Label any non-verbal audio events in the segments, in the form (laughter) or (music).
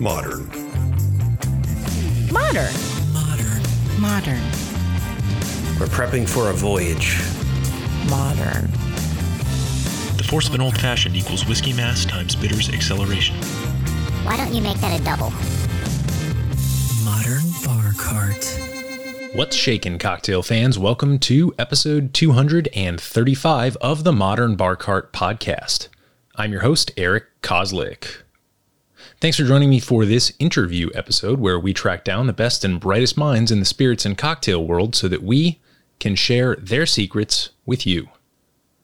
Modern. Modern. Modern. Modern. We're prepping for a voyage. Modern. The force of an old fashioned equals whiskey mass times bitter's acceleration. Why don't you make that a double? Modern Bar Cart. What's shaken, cocktail fans? Welcome to episode 235 of the Modern Bar Cart podcast. I'm your host, Eric Kozlik. Thanks for joining me for this interview episode where we track down the best and brightest minds in the spirits and cocktail world so that we can share their secrets with you.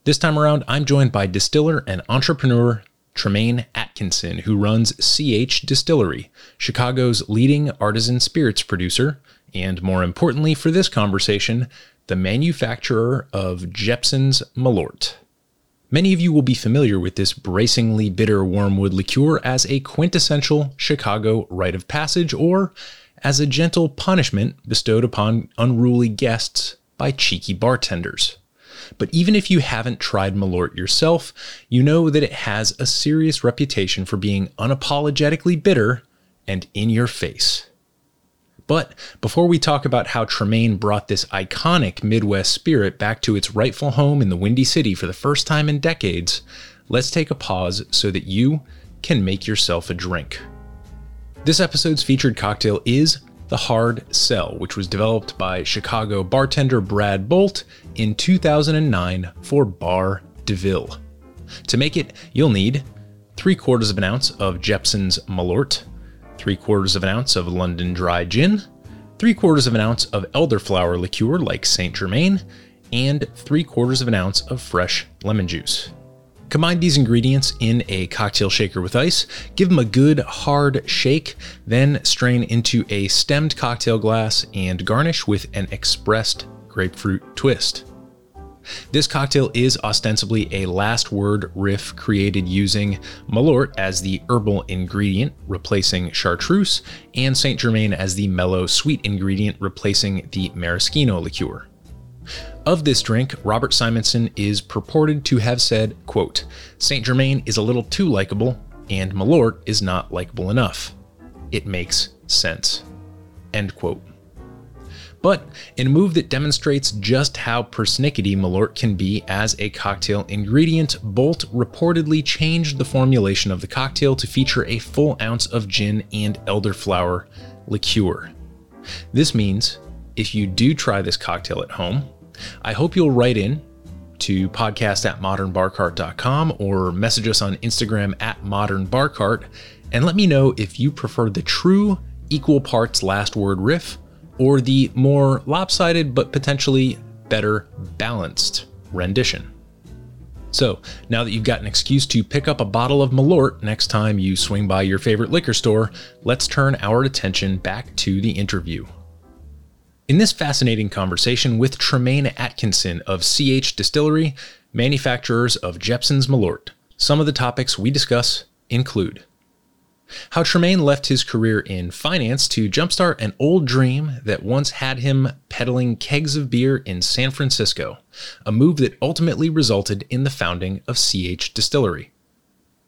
This time around, I'm joined by distiller and entrepreneur Tremaine Atkinson, who runs CH Distillery, Chicago's leading artisan spirits producer, and more importantly for this conversation, the manufacturer of Jeppson's Malort. Many of you will be familiar with this bracingly bitter wormwood liqueur as a quintessential Chicago rite of passage or as a gentle punishment bestowed upon unruly guests by cheeky bartenders. But even if you haven't tried Malort yourself, you know that it has a serious reputation for being unapologetically bitter and in your face. But before we talk about how Tremaine brought this iconic Midwest spirit back to its rightful home in the Windy City for the first time in decades, let's take a pause so that you can make yourself a drink. This episode's featured cocktail is the Hard Sell, which was developed by Chicago bartender Brad Bolt in 2009 for Bar DeVille. To make it, you'll need three quarters of an ounce of Jeppson's Malort, three quarters of an ounce of London Dry Gin, three quarters of an ounce of elderflower liqueur like Saint Germain, and three quarters of an ounce of fresh lemon juice. Combine these ingredients in a cocktail shaker with ice, give them a good hard shake, then strain into a stemmed cocktail glass and garnish with an expressed grapefruit twist. This cocktail is ostensibly a last word riff created using Malort as the herbal ingredient, replacing chartreuse, and Saint Germain as the mellow sweet ingredient, replacing the maraschino liqueur. Of this drink, Robert Simonson is purported to have said, quote, Saint Germain is a little too likable, and Malort is not likable enough. It makes sense. End quote. But in a move that demonstrates just how persnickety Malort can be as a cocktail ingredient, Bolt reportedly changed the formulation of the cocktail to feature a full ounce of gin and elderflower liqueur. This means if you do try this cocktail at home, I hope you'll write in to podcast at modernbarcart.com or message us on Instagram at modernbarcart and let me know if you prefer the true equal parts last word riff or the more lopsided but potentially better balanced rendition. So, now that you've got an excuse to pick up a bottle of Malort next time you swing by your favorite liquor store, let's turn our attention back to the interview. In this fascinating conversation with Tremaine Atkinson of CH Distillery, manufacturers of Jeppson's Malort, some of the topics we discuss include how Tremaine left his career in finance to jumpstart an old dream that once had him peddling kegs of beer in San Francisco, a move that ultimately resulted in the founding of CH Distillery.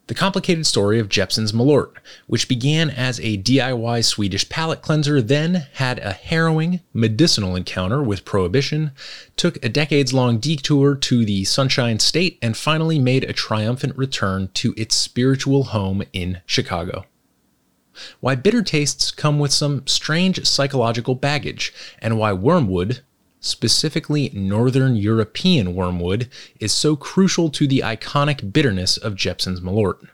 The complicated story of Jeppson's Malort, which began as a DIY Swedish palate cleanser, then had a harrowing medicinal encounter with Prohibition, took a decades long detour to the Sunshine State, and finally made a triumphant return to its spiritual home in Chicago. Why bitter tastes come with some strange psychological baggage, and why wormwood, specifically Northern European wormwood, is so crucial to the iconic bitterness of Jeppson's Malort.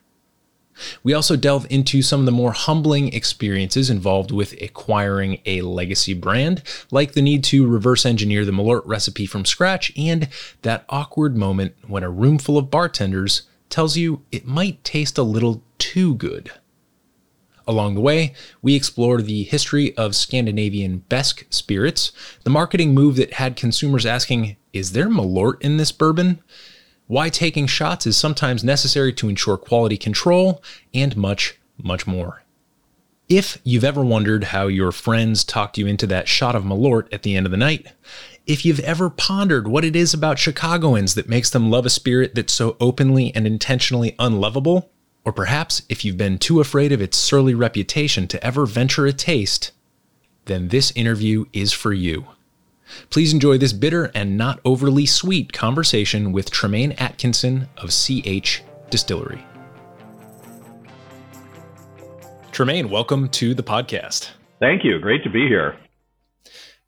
We also delve into some of the more humbling experiences involved with acquiring a legacy brand, like the need to reverse engineer the Malort recipe from scratch and that awkward moment when a room full of bartenders tells you it might taste a little too good. Along the way, we explore the history of Scandinavian Besk spirits, the marketing move that had consumers asking, Is there Malort in this bourbon? Why taking shots is sometimes necessary to ensure quality control, and much, much more. If you've ever wondered how your friends talked you into that shot of Malort at the end of the night, if you've ever pondered what it is about Chicagoans that makes them love a spirit that's so openly and intentionally unlovable, Or perhaps if you've been too afraid of its surly reputation to ever venture a taste, then this interview is for you. Please enjoy this bitter and not overly sweet conversation with Tremaine Atkinson of CH Distillery. Tremaine, welcome to the podcast. Thank you. Great to be here.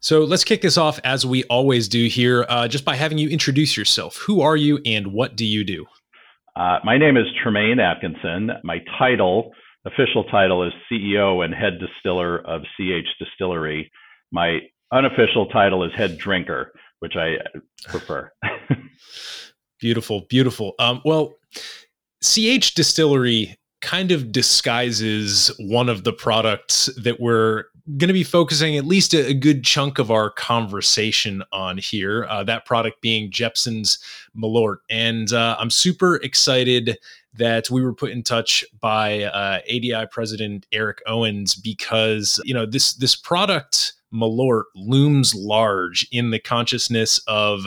So let's kick this off as we always do here, uh, just by having you introduce yourself. Who are you and what do you do? Uh, my name is Tremaine Atkinson. My title, official title, is CEO and head distiller of CH Distillery. My unofficial title is head drinker, which I prefer. (laughs) beautiful, beautiful. Um, well, CH Distillery kind of disguises one of the products that we're going to be focusing at least a, a, good chunk of our conversation on here. Uh, that product being Jeppson's Malort. And uh, I'm super excited that we were put in touch by uh, ADI President Eric Owens because, you know, this, this product, Malort, looms large in the consciousness of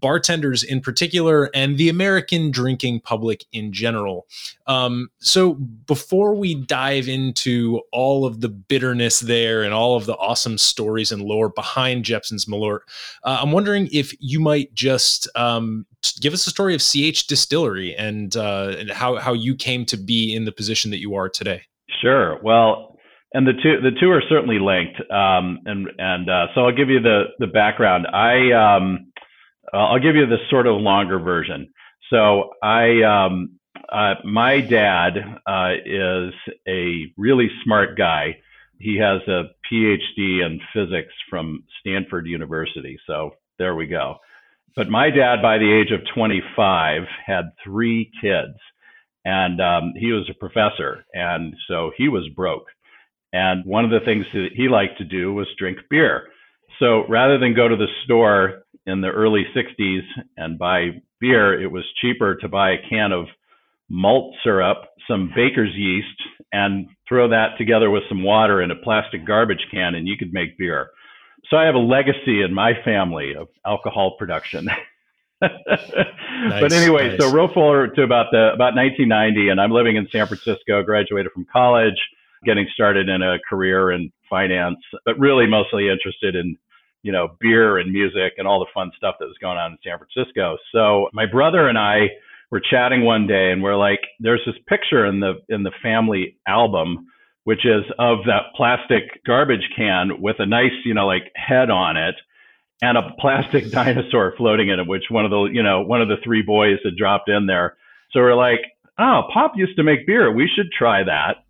bartenders in particular and the American drinking public in general. Um, so, before we dive into all of the bitterness there and all of the awesome stories and lore behind Jeppson's Malort, uh, I'm wondering if you might just um, give us a story of CH Distillery and, uh, and how, how you came to be in the position that you are today. Sure. Well, and the two the two are certainly linked, um, and and uh, so I'll give you the the background. I um, I'll give you the sort of longer version. So I, um, uh, my dad uh, is a really smart guy. He has a PhD in physics from Stanford University. So there we go. But my dad, by the age of 25, had three kids, and um, he was a professor, and so he was broke. And one of the things that he liked to do was drink beer. So rather than go to the store in the early 60s and buy beer, it was cheaper to buy a can of malt syrup, some baker's yeast, and throw that together with some water in a plastic garbage can, and you could make beer. So I have a legacy in my family of alcohol production. (laughs) nice, but anyway, nice. so roll forward to about the about 1990, and I'm living in San Francisco. Graduated from college, getting started in a career in finance, but really mostly interested in you know, beer and music and all the fun stuff that was going on in San Francisco. So my brother and I were chatting one day and we're like, there's this picture in the in the family album, which is of that plastic garbage can with a nice, you know, like head on it and a plastic (laughs) dinosaur floating in it, which one of the, you know, one of the three boys had dropped in there. So we're like, oh, Pop used to make beer. We should try that.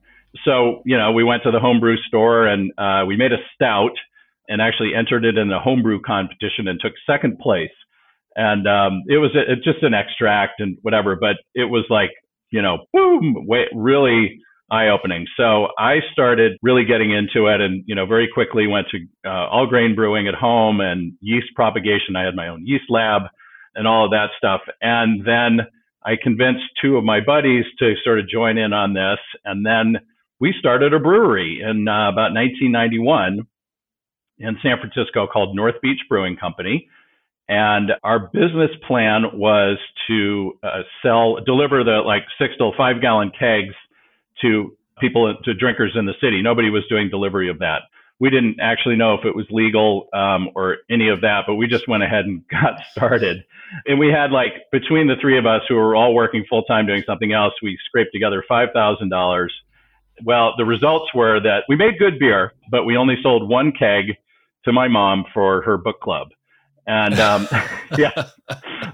So, you know, we went to the homebrew store and uh, we made a stout and actually entered it in a homebrew competition and took second place. And um, it was a, just an extract and whatever, but it was like, you know, boom, way, really eye opening. So I started really getting into it and, you know, very quickly went to uh, all grain brewing at home and yeast propagation. I had my own yeast lab and all of that stuff. And then I convinced two of my buddies to sort of join in on this. And then we started a brewery in uh, about 1991 in San Francisco called North Beach Brewing Company. And our business plan was to uh, sell, deliver the like six to five gallon kegs to people, to drinkers in the city. Nobody was doing delivery of that. We didn't actually know if it was legal um, or any of that, but we just went ahead and (laughs) got started. And we had like between the three of us who were all working full time doing something else, we scraped together five thousand dollars. Well, the results were that we made good beer, but we only sold one keg to my mom for her book club. And um, (laughs) yeah,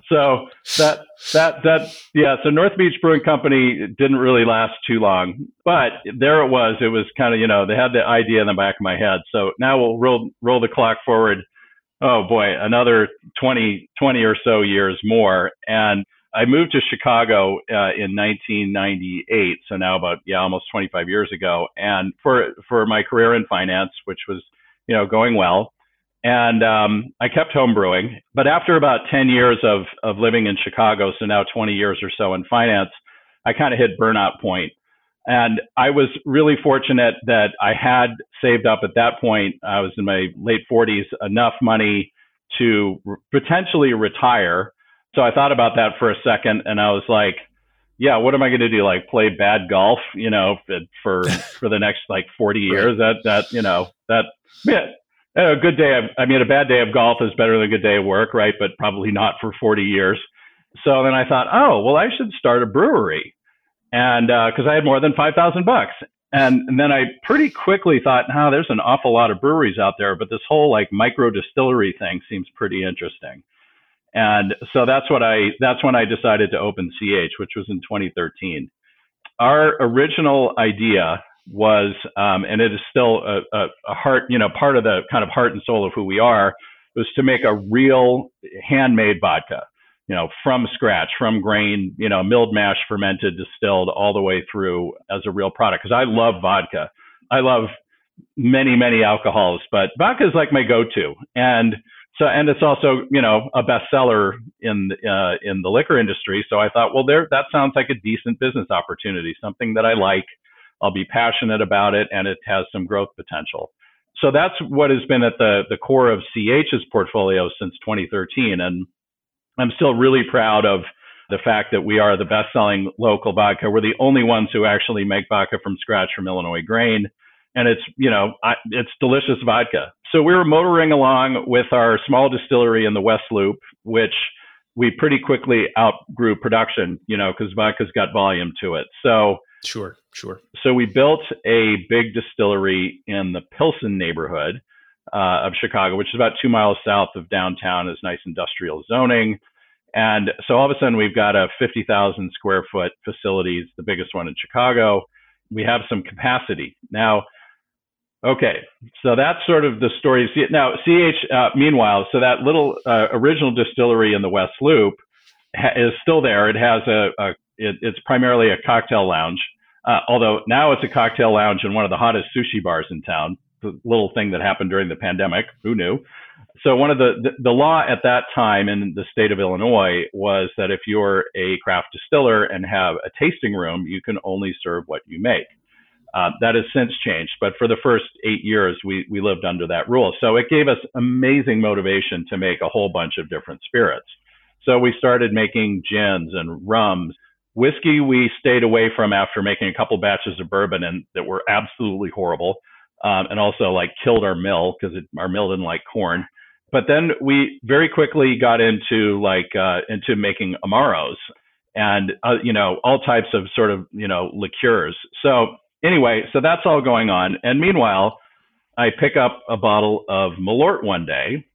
so that that that yeah, so North Beach Brewing Company didn't really last too long, but there it was. It was kind of you know they had the idea in the back of my head. So now we'll roll roll the clock forward. Oh boy, another 20 20 or so years more, and I moved to Chicago uh, in 1998, so now about yeah almost 25 years ago, and for for my career in finance, which was you know, going well. And um, I kept home brewing. But after about 10 years of, of living in Chicago, so now 20 years or so in finance, I kind of hit burnout point. And I was really fortunate that I had saved up at that point. I was in my late 40s, enough money to potentially retire. So I thought about that for a second and I was like, yeah, what am I going to do? Like play bad golf, you know, for for the next like 40 (laughs) years? That that you know that yeah, a good day. Of, I mean, a bad day of golf is better than a good day of work, right? But probably not for 40 years. So then I thought, oh, well, I should start a brewery, and because uh, I had more than 5,000 bucks, and, and then I pretty quickly thought, no, there's an awful lot of breweries out there, but this whole like micro distillery thing seems pretty interesting. And so that's what I that's when I decided to open CH, which was in 2013. Our original idea was, um, and it is still a, a, a, heart, you know, part of the kind of heart and soul of who we are, was to make a real handmade vodka, you know, from scratch, from grain, you know, milled, mash, fermented, distilled, all the way through as a real product. Because I love vodka, I love many, many alcohols, but vodka is like my go-to, and so and it's also you know a bestseller in uh, in the liquor industry. So I thought, well, there that sounds like a decent business opportunity, something that I like. I'll be passionate about it, and it has some growth potential. So that's what has been at the the core of CH's portfolio since 2013, and I'm still really proud of the fact that we are the best-selling local vodka. We're the only ones who actually make vodka from scratch from Illinois grain, and it's you know I, it's delicious vodka. So we were motoring along with our small distillery in the West Loop, which we pretty quickly outgrew production, you know, because vodka's got volume to it. So sure, sure. So we built a big distillery in the Pilsen neighborhood uh, of Chicago, which is about two miles south of downtown. Is nice industrial zoning. And so all of a sudden, we've got a 50,000 square foot facility, it's the biggest one in Chicago. We have some capacity. Now, Okay, so that's sort of the story. Now, CH, uh, meanwhile, so that little uh, original distillery in the West Loop ha- is still there. It has a, a it, it's primarily a cocktail lounge, uh, although now it's a cocktail lounge in one of the hottest sushi bars in town. The little thing that happened during the pandemic, who knew? So one of the, the the law at that time in the state of Illinois was that if you're a craft distiller and have a tasting room, you can only serve what you make. Uh, that has since changed, but for the first eight years, we, we lived under that rule. So it gave us amazing motivation to make a whole bunch of different spirits. So we started making gins and rums. Whiskey, we stayed away from after making a couple batches of bourbon and that were absolutely horrible. Um, and also like killed our mill because our mill didn't like corn. But then we very quickly got into like uh, into making amaros and uh, you know all types of sort of you know liqueurs. So anyway, so that's all going on. And meanwhile, I pick up a bottle of Malort one day,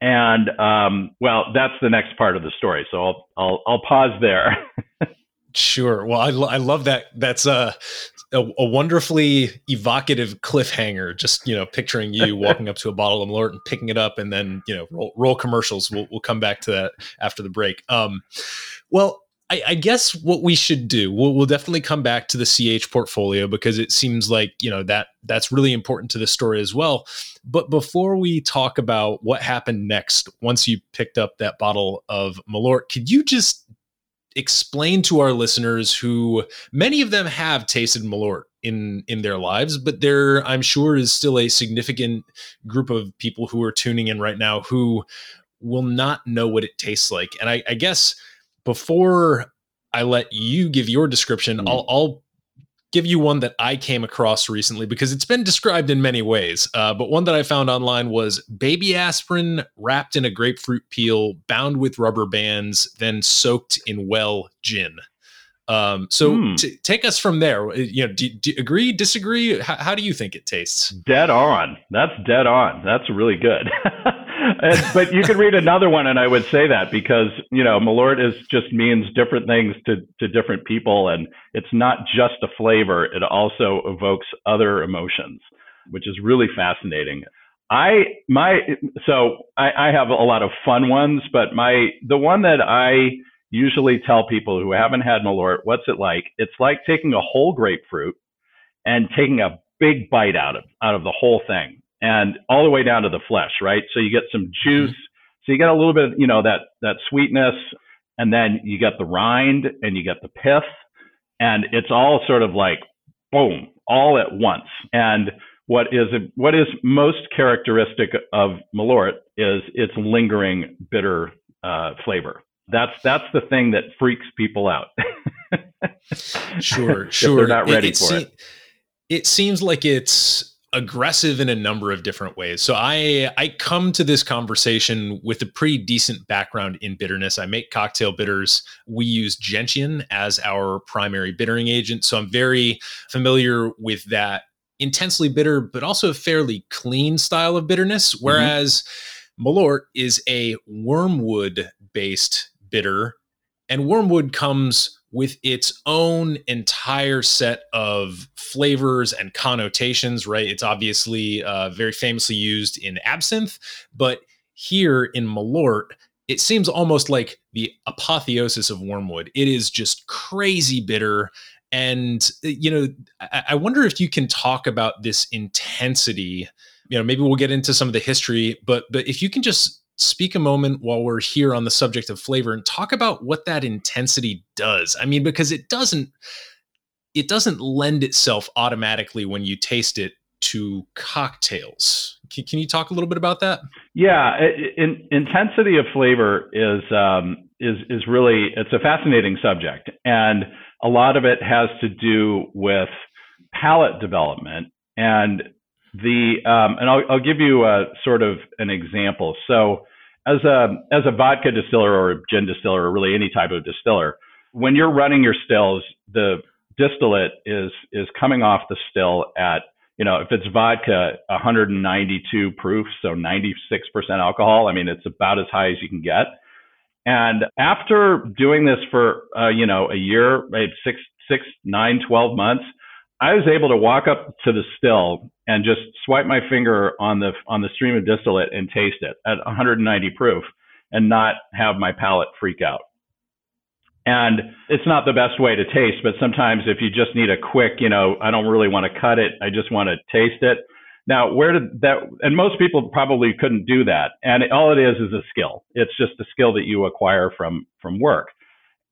and um, well, that's the next part of the story. So I'll I'll, I'll pause there. (laughs) sure. Well, I, I love that. That's a, a, a wonderfully evocative cliffhanger. Just you know, picturing you (laughs) walking up to a bottle of Malort and picking it up, and then you know, roll, roll commercials. We'll we'll come back to that after the break. Um, well, I, I, guess what we should do, we'll, we'll, definitely come back to the CH portfolio because it seems like you know that that's really important to the story as well. But before we talk about what happened next, once you picked up that bottle of Malort, could you just explain to our listeners who many of them have tasted Malort in in their lives, but there I'm sure is still a significant group of people who are tuning in right now who will not know what it tastes like, and I, I guess before I let you give your description, mm. I'll, I'll give you one that I came across recently because it's been described in many ways. Uh, but one that I found online was baby aspirin wrapped in a grapefruit peel, bound with rubber bands, then soaked in well gin. Um, so mm. t- take us from there. Uh, you know, do, do you agree, disagree? How, how, do you think it tastes? Dead on. That's dead on. That's really good. (laughs) and, but you could read another one, and I would say that because you know Malort is just means different things to to different people, and it's not just a flavor; it also evokes other emotions, which is really fascinating. I my so I, I have a lot of fun ones, but my the one that I usually tell people who haven't had Malort, what's it like? It's like taking a whole grapefruit and taking a big bite out of out of the whole thing and all the way down to the flesh, right? So you get some mm-hmm. juice. So you get a little bit, you know, that that sweetness, and then you get the rind and you get the pith, and it's all sort of like boom, all at once. And what is what is most characteristic of Malort is its lingering bitter uh, flavor. That's that's the thing that freaks people out. (laughs) sure, sure. they're not ready it, it for se- it. It seems like it's aggressive in a number of different ways. So I I come to this conversation with a pretty decent background in bitterness. I make cocktail bitters. We use gentian as our primary bittering agent, so I'm very familiar with that intensely bitter but also a fairly clean style of bitterness mm-hmm. whereas Malort is a wormwood based bitter and wormwood comes with its own entire set of flavors and connotations, right? It's obviously uh, very famously used in absinthe, but here in Malort, it seems almost like the apotheosis of wormwood. It is just crazy bitter. And, you know, I, I wonder if you can talk about this intensity. You know, maybe we'll get into some of the history, but but if you can just speak a moment while we're here on the subject of flavor and talk about what that intensity does. I mean, because it doesn't it doesn't lend itself automatically when you taste it to cocktails. Can, can you talk a little bit about that? Yeah, in, intensity of flavor is um, is is really it's a fascinating subject, and a lot of it has to do with palate development and the um, and I'll, I'll give you a sort of an example. So as a as a vodka distiller or a gin distiller or really any type of distiller, when you're running your stills, the distillate is is coming off the still at you know if it's vodka 192 proof, so 96% alcohol. I mean it's about as high as you can get. And after doing this for uh, you know a year, six six nine 12 months, I was able to walk up to the still and just swipe my finger on the on the stream of distillate and taste it at 190 proof and not have my palate freak out. And it's not the best way to taste, but sometimes if you just need a quick, you know, I don't really want to cut it, I just want to taste it. Now, where did that? And most people probably couldn't do that. And all it is is a skill. It's just a skill that you acquire from from work.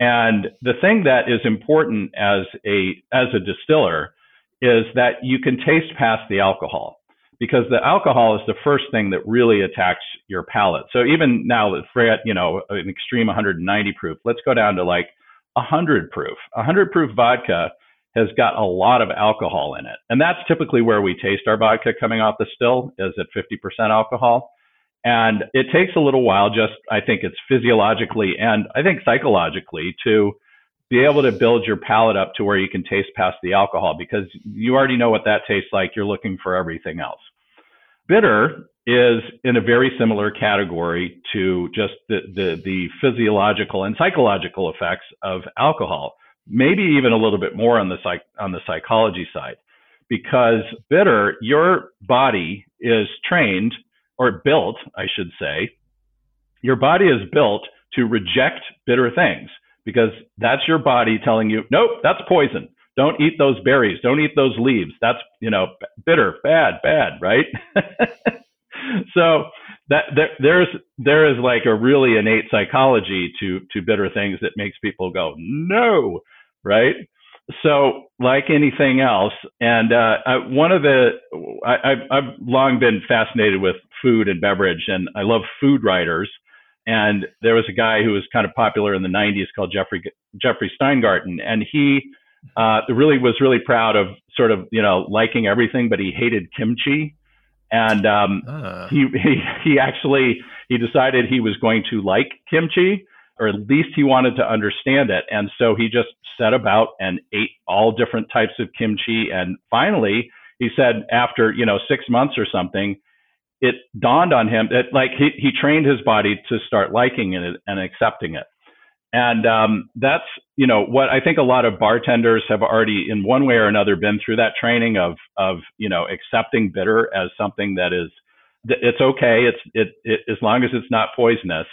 And the thing that is important as a as a distiller is that you can taste past the alcohol because the alcohol is the first thing that really attacks your palate. So even now, let's forget, you know, an extreme 190 proof. Let's go down to like 100 proof. 100 proof vodka has got a lot of alcohol in it, and that's typically where we taste our vodka coming off the still is at 50% alcohol. And it takes a little while, just I think it's physiologically and I think psychologically to be able to build your palate up to where you can taste past the alcohol because you already know what that tastes like. You're looking for everything else. Bitter is in a very similar category to just the, the, the physiological and psychological effects of alcohol, maybe even a little bit more on the psych, on the psychology side. Because bitter, your body is trained or built, I should say, your body is built to reject bitter things because that's your body telling you, nope, that's poison. Don't eat those berries. Don't eat those leaves. That's, you know, bitter, bad, bad, right? (laughs) so that there, there's there is like a really innate psychology to to bitter things that makes people go no, right? So like anything else, and uh, I, one of the I, I've long been fascinated with food and beverage, and I love food writers and there was a guy who was kind of popular in the 90s called Jeffrey Jeffrey Steingarten, and he uh, really was really proud of sort of you know liking everything, but he hated kimchi, and um, uh. he, he he actually he decided he was going to like kimchi, or at least he wanted to understand it, and so he just set about and ate all different types of kimchi, and finally he said after you know six months or something it dawned on him that like he, he trained his body to start liking it and accepting it. And um, that's, you know, what I think a lot of bartenders have already in one way or another been through that training of, of, you know, accepting bitter as something that is, it's okay. It's, it, it as long as it's not poisonous.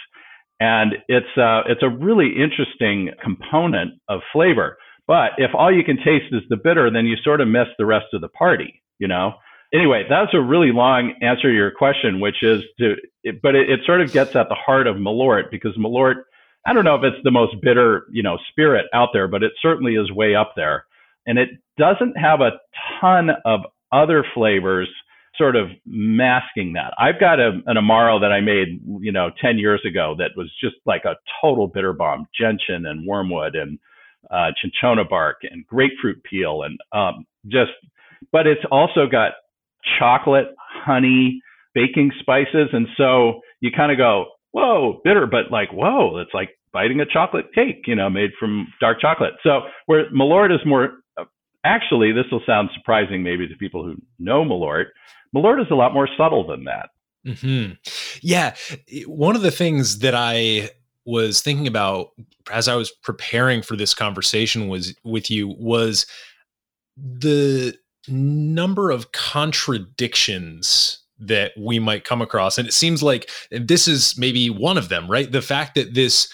And it's, uh, it's a really interesting component of flavor. But if all you can taste is the bitter, then you sort of miss the rest of the party, you know? Anyway, that's a really long answer to your question, which is to, it, but it, it, sort of gets at the heart of Malort because Malort, I don't know if it's the most bitter, you know, spirit out there, but it certainly is way up there. And it doesn't have a ton of other flavors sort of masking that. I've got a, an Amaro that I made, you know, 10 years ago that was just like a total bitter bomb, gentian and wormwood and uh, cinchona bark and grapefruit peel and um, just, but it's also got chocolate, honey, baking spices. And so you kind of go, whoa, bitter, but like, whoa, it's like biting a chocolate cake, you know, made from dark chocolate. So where Malort is more, actually, this will sound surprising maybe to people who know Malort. Malort is a lot more subtle than that. Mm-hmm. Yeah. One of the things that I was thinking about as I was preparing for this conversation was with you was the number of contradictions that we might come across. And it seems like this is maybe one of them, right? The fact that this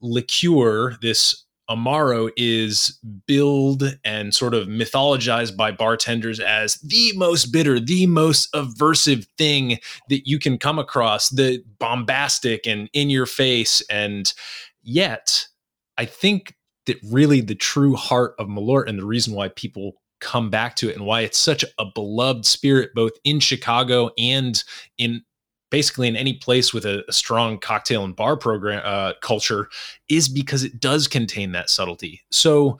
liqueur, this Amaro, is billed and sort of mythologized by bartenders as the most bitter, the most aversive thing that you can come across, the bombastic and in your face. And yet, I think that really the true heart of Malort and the reason why people come back to it and why it's such a beloved spirit both in Chicago and in basically in any place with a, a strong cocktail and bar program uh, culture is because it does contain that subtlety. So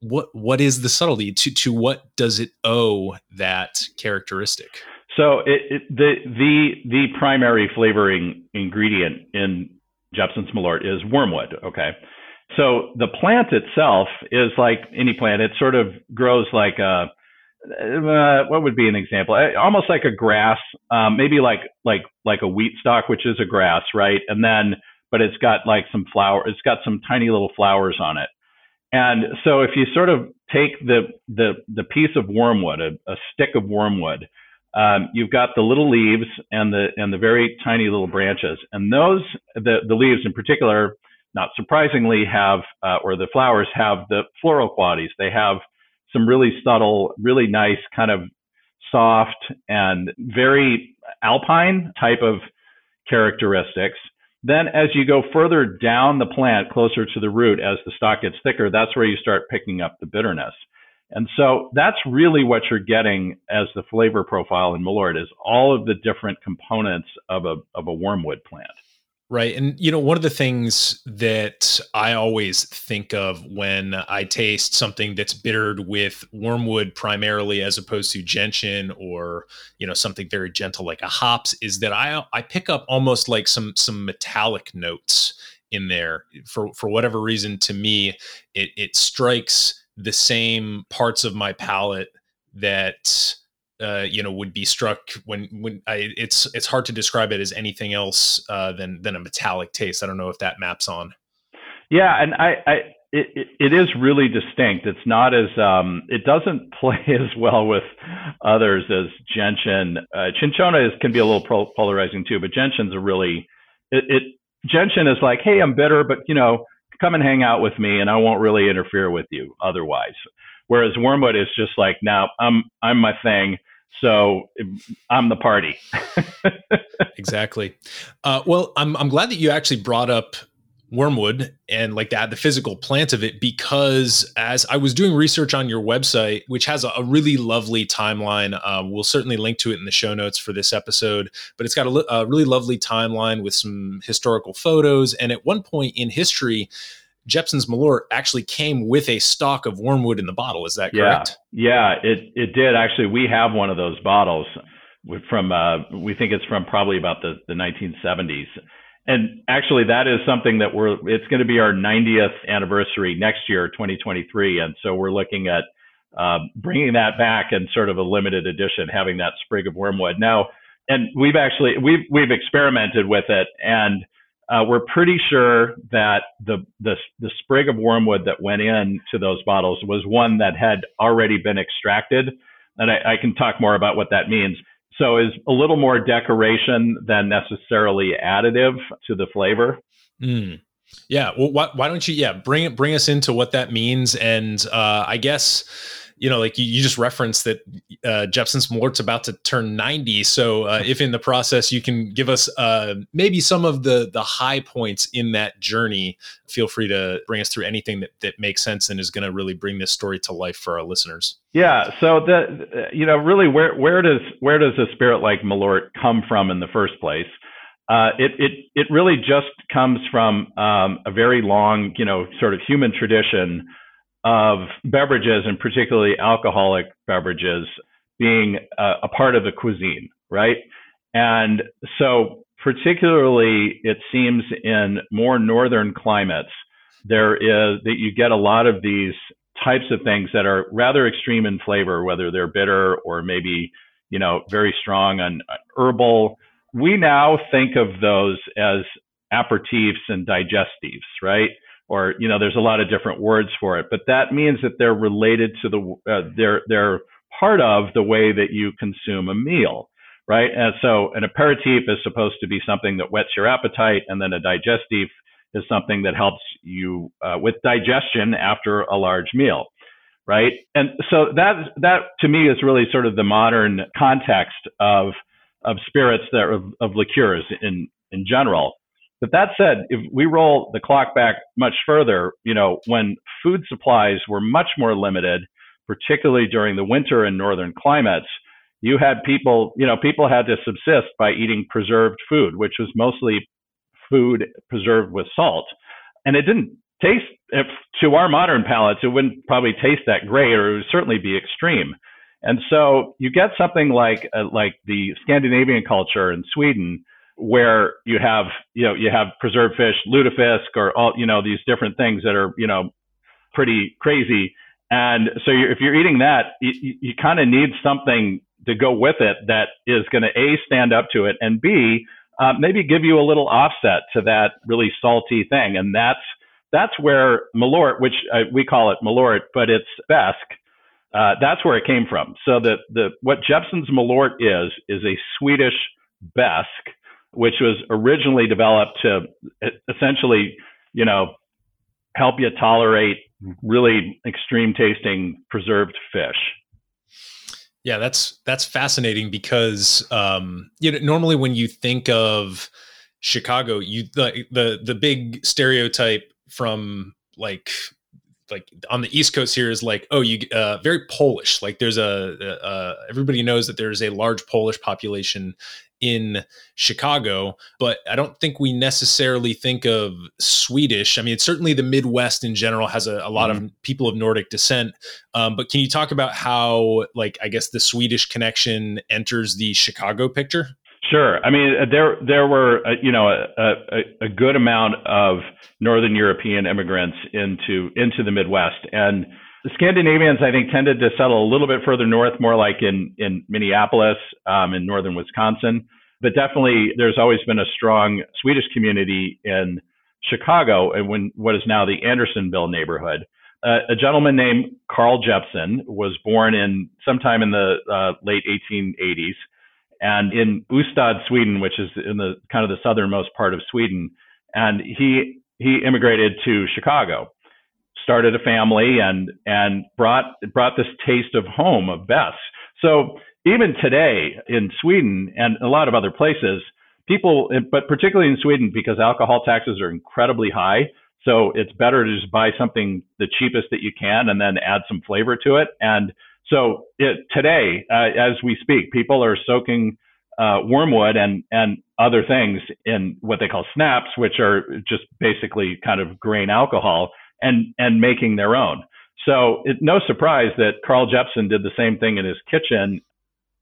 what what is the subtlety to to what does it owe that characteristic? So it, it, the the the primary flavoring ingredient in Jeppson's Malort is wormwood. Okay, so the plant itself is like any plant. It sort of grows like a uh, what would be an example? Uh, almost like a grass, um, maybe like like like a wheat stalk, which is a grass, right? And then, but it's got like some flower. It's got some tiny little flowers on it. And so, if you sort of take the the the piece of wormwood, a, a stick of wormwood, um, you've got the little leaves and the and the very tiny little branches, and those the the leaves in particular, not surprisingly, have uh, or the flowers have the floral qualities. They have some really subtle, really nice kind of soft and very alpine type of characteristics. Then as you go further down the plant, closer to the root, as the stalk gets thicker, that's where you start picking up the bitterness. And so that's really what you're getting as the flavor profile in Malort is all of the different components of a, of a wormwood plant. Right. And, you know, one of the things that I always think of when I taste something that's bittered with wormwood primarily as opposed to gentian or, you know, something very gentle like a hops is that I, I pick up almost like some, some metallic notes in there for, for whatever reason to me, it, it strikes the same parts of my palate that uh, you know would be struck when when I it's it's hard to describe it as anything else uh, than than a metallic taste. I don't know if that maps on. Yeah, and I, I it, it is really distinct. It's not as um, it doesn't (laughs) play as well with others as gentian. Uh, cinchona is can be a little polarizing too, but gentian's a really it, it gentian is like, hey, I'm bitter, but you know, come and hang out with me, and I won't really interfere with you otherwise. Whereas wormwood is just like, now I'm I'm my thing. So I'm the party. (laughs) exactly. Uh, well, I'm I'm glad that you actually brought up wormwood and like that the physical plant of it because as i was doing research on your website which has a, a really lovely timeline uh, we'll certainly link to it in the show notes for this episode but it's got a, a really lovely timeline with some historical photos and at one point in history Jeppson's Malort actually came with a stalk of wormwood in the bottle. Is that correct? Yeah, yeah, it it did actually. We have one of those bottles from uh, we think it's from probably about the the 1970s. And actually, that is something that we're. It's going to be our 90th anniversary next year, 2023, and so we're looking at uh, bringing that back in sort of a limited edition, having that sprig of wormwood. Now, and we've actually we've we've experimented with it, and uh, we're pretty sure that the, the, the sprig of wormwood that went into those bottles was one that had already been extracted, and I, I can talk more about what that means. So is a little more decoration than necessarily additive to the flavor. Mm. Yeah. Well, why, why, don't you? Yeah, bring it. Bring us into what that means, and uh, I guess you know, like you, you just referenced that uh, Jeppson's Malort's about to turn 90. So uh, if in the process you can give us uh, maybe some of the the high points in that journey, feel free to bring us through anything that, that makes sense and is going to really bring this story to life for our listeners. Yeah. So the you know really where where does where does a spirit like Malort come from in the first place? uh, it it it really just comes from um, a very long, you know, sort of human tradition of beverages, and particularly alcoholic beverages, being a, a part of the cuisine, right? And so, particularly, it seems in more northern climates, there is that you get a lot of these types of things that are rather extreme in flavor, whether they're bitter or maybe you know very strong and uh, herbal. We now think of those as aperitifs and digestives, right? Or you know, there's a lot of different words for it, but that means that they're related to the uh, they're they're part of the way that you consume a meal, right? And so an aperitif is supposed to be something that whets your appetite, and then a digestive is something that helps you uh, with digestion after a large meal, right? And so that that to me is really sort of the modern context of of spirits that of, of liqueurs in in general. But that said, if we roll the clock back much further, you know, when food supplies were much more limited, particularly during the winter in northern climates, you had people, you know, people had to subsist by eating preserved food, which was mostly food preserved with salt. And it didn't taste, if, to our modern palates, it wouldn't probably taste that great, or it would certainly be extreme. And so you get something like uh, like the Scandinavian culture in Sweden, where you have you know you have preserved fish, lutefisk, or all you know these different things that are you know pretty crazy. And so you're, if you're eating that, you, you kind of need something to go with it that is going to a stand up to it, and b uh, maybe give you a little offset to that really salty thing. And that's that's where Malort, which uh, we call it Malort, but it's Besk. Uh, that's where it came from. So the the what Jeppson's Malort is is a Swedish Besk, which was originally developed to essentially, you know, help you tolerate really extreme tasting preserved fish. Yeah, that's that's fascinating because um, you know normally when you think of Chicago, you the the the big stereotype from like like on the east coast here is like oh you uh very polish like there's a uh everybody knows that there's a large polish population in Chicago, but I don't think we necessarily think of Swedish. I mean, it's certainly the Midwest in general has a, a lot mm-hmm. of people of Nordic descent. Um, but can you talk about how, like, I guess the Swedish connection enters the Chicago picture? Sure. I mean, uh, there there were uh, you know a, a, a, good amount of Northern European immigrants into into the Midwest, and the Scandinavians I think tended to settle a little bit further north, more like in in Minneapolis, um, in northern Wisconsin. But definitely, there's always been a strong Swedish community in Chicago, and when what is now the Andersonville neighborhood. Uh, a gentleman named Carl Jeppson was born in sometime in the uh, late 1880s and in Ystad, Sweden, which is in the kind of the southernmost part of Sweden. And he he immigrated to Chicago, started a family, and and brought brought this taste of home of Besk. So even today in Sweden and a lot of other places, people, but particularly in Sweden, because alcohol taxes are incredibly high. So it's better to just buy something the cheapest that you can and then add some flavor to it. And so it, today, uh, as we speak, people are soaking uh, wormwood and and other things in what they call snaps, which are just basically kind of grain alcohol, and and making their own. So it, no surprise that Carl Jeppson did the same thing in his kitchen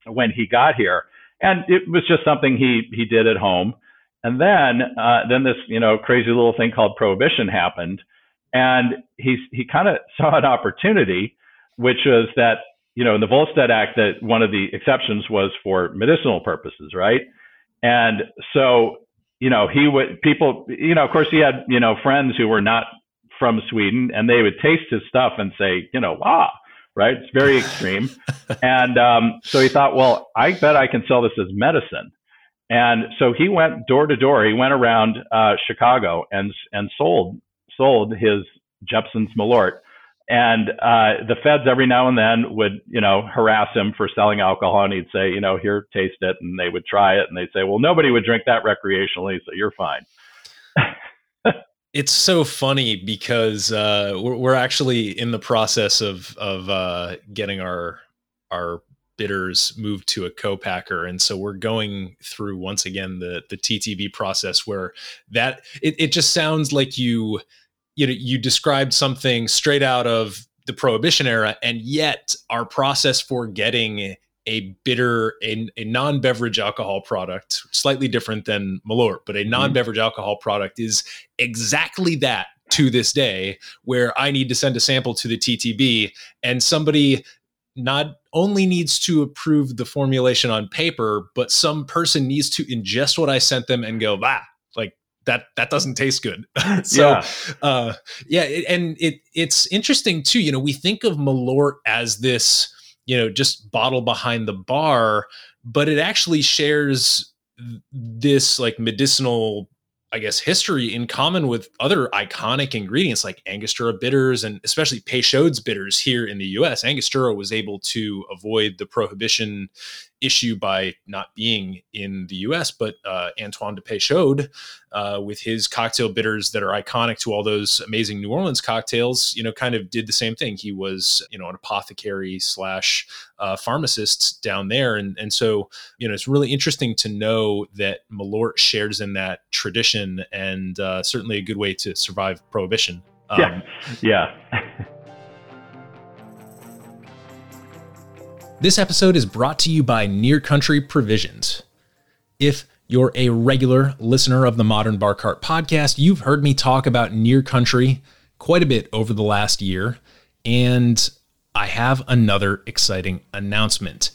when he got here, and it was just something he he did at home. And then uh, then this you know crazy little thing called prohibition happened, and he he kind of (laughs) saw an opportunity, which was that you know, in the Volstead Act, that one of the exceptions was for medicinal purposes, right? And so, you know, he would people, you know, of course, he had you know friends who were not from Sweden, and they would taste his stuff and say, you know, wow, right? It's very extreme. (laughs) and um, so he thought, well, I bet I can sell this as medicine. And so he went door to door. He went around uh, Chicago and and sold sold his Jeppson's Malort and uh, the feds every now and then would, you know, harass him for selling alcohol, and he'd say, you know, here, taste it, and they would try it, and they'd say, well, nobody would drink that recreationally, so you're fine. (laughs) it's so funny because uh, we're, we're, actually in the process of of uh, getting our our bitters moved to a co-packer. And so we're going through once again the the ttb process where that it, it just sounds like you you know you described something straight out of the prohibition era and yet our process for getting a bitter a, a non-beverage alcohol product slightly different than malort but a Mm-hmm. non-beverage alcohol product is exactly that to this day where i need to send a sample to the ttb and somebody not only needs to approve the formulation on paper but some person needs to ingest what i sent them and go bah like that that doesn't taste good (laughs) so yeah. uh yeah it, and it it's interesting too you know we think of malort as this you know just bottle behind the bar but it actually shares this like medicinal i guess history in common with other iconic ingredients like angostura bitters and especially peychaud's bitters here in the us angostura was able to avoid the prohibition issue by not being in the us but uh, antoine de peychaud uh, with his cocktail bitters that are iconic to all those amazing New Orleans cocktails, you know, kind of did the same thing. He was, you know, an apothecary slash uh, pharmacist down there, and and so you know, it's really interesting to know that Malort shares in that tradition, and uh, certainly a good way to survive prohibition. Um, Yeah. Yeah. (laughs) This episode is brought to you by Near Country Provisions. If you're a regular listener of the Modern Bar Cart podcast, you've heard me talk about Near Country quite a bit over the last year, and I have another exciting announcement.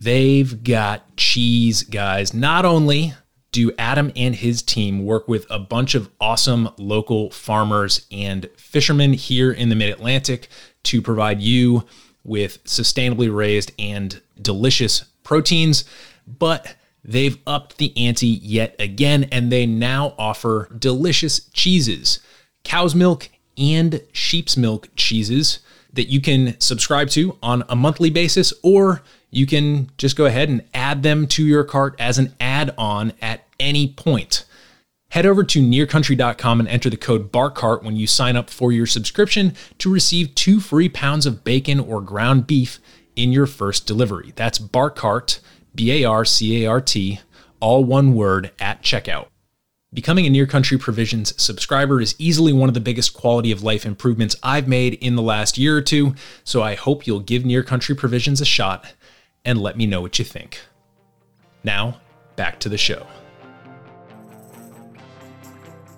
They've got cheese, guys. Not only do Adam and his team work with a bunch of awesome local farmers and fishermen here in the mid Atlantic to provide you with sustainably raised and delicious proteins, but they've upped the ante yet again and they now offer delicious cheeses, cow's milk and sheep's milk cheeses that you can subscribe to on a monthly basis, or you can just go ahead and add them to your cart as an add on at any point. Head over to nearcountry.com and enter the code BARCART when you sign up for your subscription to receive two free pounds of bacon or ground beef in your first delivery. That's BARCART, B A R C A R T, all one word at checkout. Becoming a Near Country Provisions subscriber is easily one of the biggest quality of life improvements I've made in the last year or two, so I hope you'll give Near Country Provisions a shot and let me know what you think. Now, back to the show.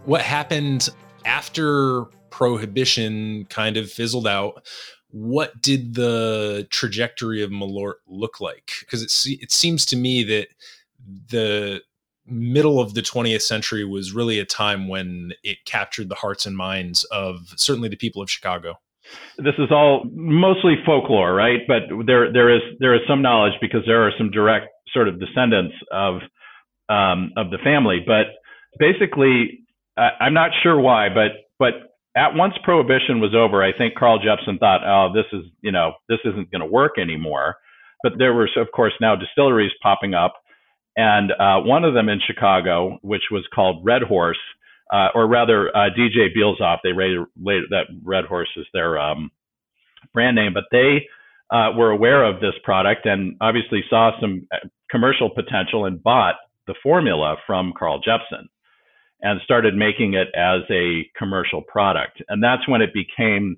What happened after Prohibition kind of fizzled out? What did the trajectory of Malort look like? Because it, se- it seems to me that the middle of the 20th century was really a time when it captured the hearts and minds of certainly the people of Chicago. this is all mostly folklore, right? But there there is there is some knowledge because there are some direct sort of descendants of um, of the family. But basically, I, I'm not sure why, but but at once prohibition was over, I think Carl Jeppson thought, oh, this is you know this isn't going to work anymore. But there was of course now distilleries popping up, and uh, one of them in Chicago, which was called Red Horse uh, or rather uh, DJ Bielzoff. They rated, later that Red Horse is their um, brand name, but they uh, were aware of this product and obviously saw some uh, commercial potential and bought the formula from Carl Jeppson and started making it as a commercial product. And that's when it became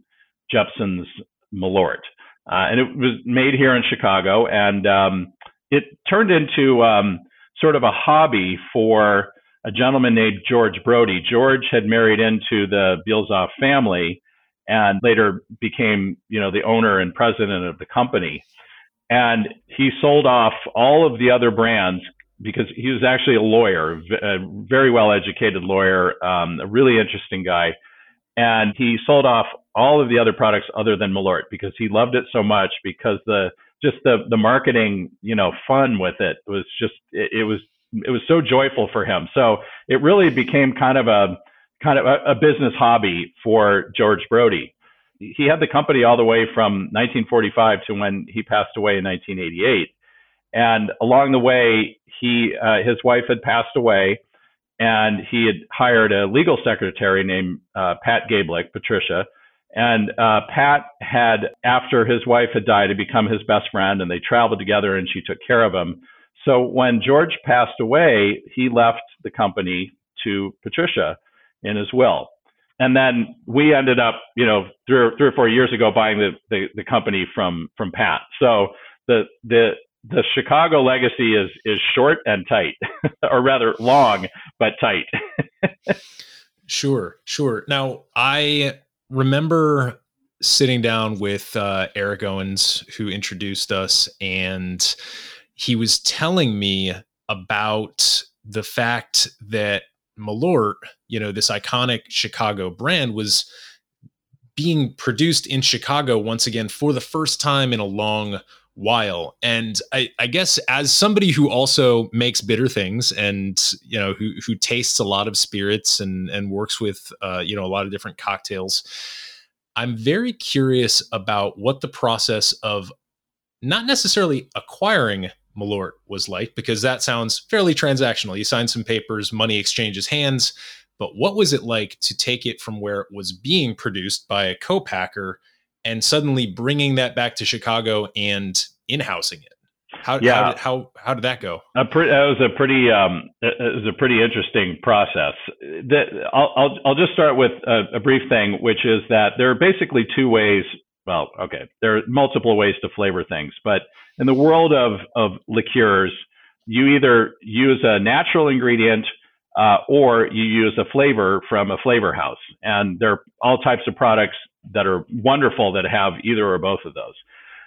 Jeppson's Malort. Uh, and it was made here in Chicago, and um, it turned into um, sort of a hobby for a gentleman named George Brody. George had married into the Bielzoff family and later became, you know, the owner and president of the company. And he sold off all of the other brands because he was actually a lawyer, a very well educated lawyer, um, a really interesting guy. And he sold off all of the other products other than Malort because he loved it so much because the just the the marketing, you know, fun with it was just it, it was it was so joyful for him. So it really became kind of a kind of a, a business hobby for George Brody. He had the company all the way from 1945 to when he passed away in 1988. And along the way, he uh, his wife had passed away, and he had hired a legal secretary named uh, Pat Gablick, Patricia, And uh, Pat had, after his wife had died, had become his best friend, and they traveled together, and she took care of him. So when George passed away, he left the company to Patricia in his will. And then we ended up, you know, three or, three or four years ago buying the, the, the company from from Pat. So the the the Chicago legacy is is short and tight, (laughs) or rather long but tight. (laughs) sure, sure. Now I remember sitting down with uh, Eric Owens, who introduced us, and he was telling me about the fact that Malort, you know, this iconic Chicago brand, was being produced in Chicago once again for the first time in a long while. And I, I, guess as somebody who also makes bitter things and you know who who tastes a lot of spirits and and works with uh, you know a lot of different cocktails, I'm very curious about what the process of not necessarily acquiring Malort was like because that sounds fairly transactional. You sign some papers, money exchanges hands. But what was it like to take it from where it was being produced by a co-packer and suddenly bringing that back to Chicago and in-housing it? How, yeah. how, did, how, how did that go? A pre- that was a pretty um, it was a pretty interesting process. That I'll, I'll I'll just start with a, a brief thing, which is that there are basically two ways well, okay, there are multiple ways to flavor things, but in the world of, of liqueurs, you either use a natural ingredient uh, or you use a flavor from a flavor house. And there are all types of products that are wonderful that have either or both of those.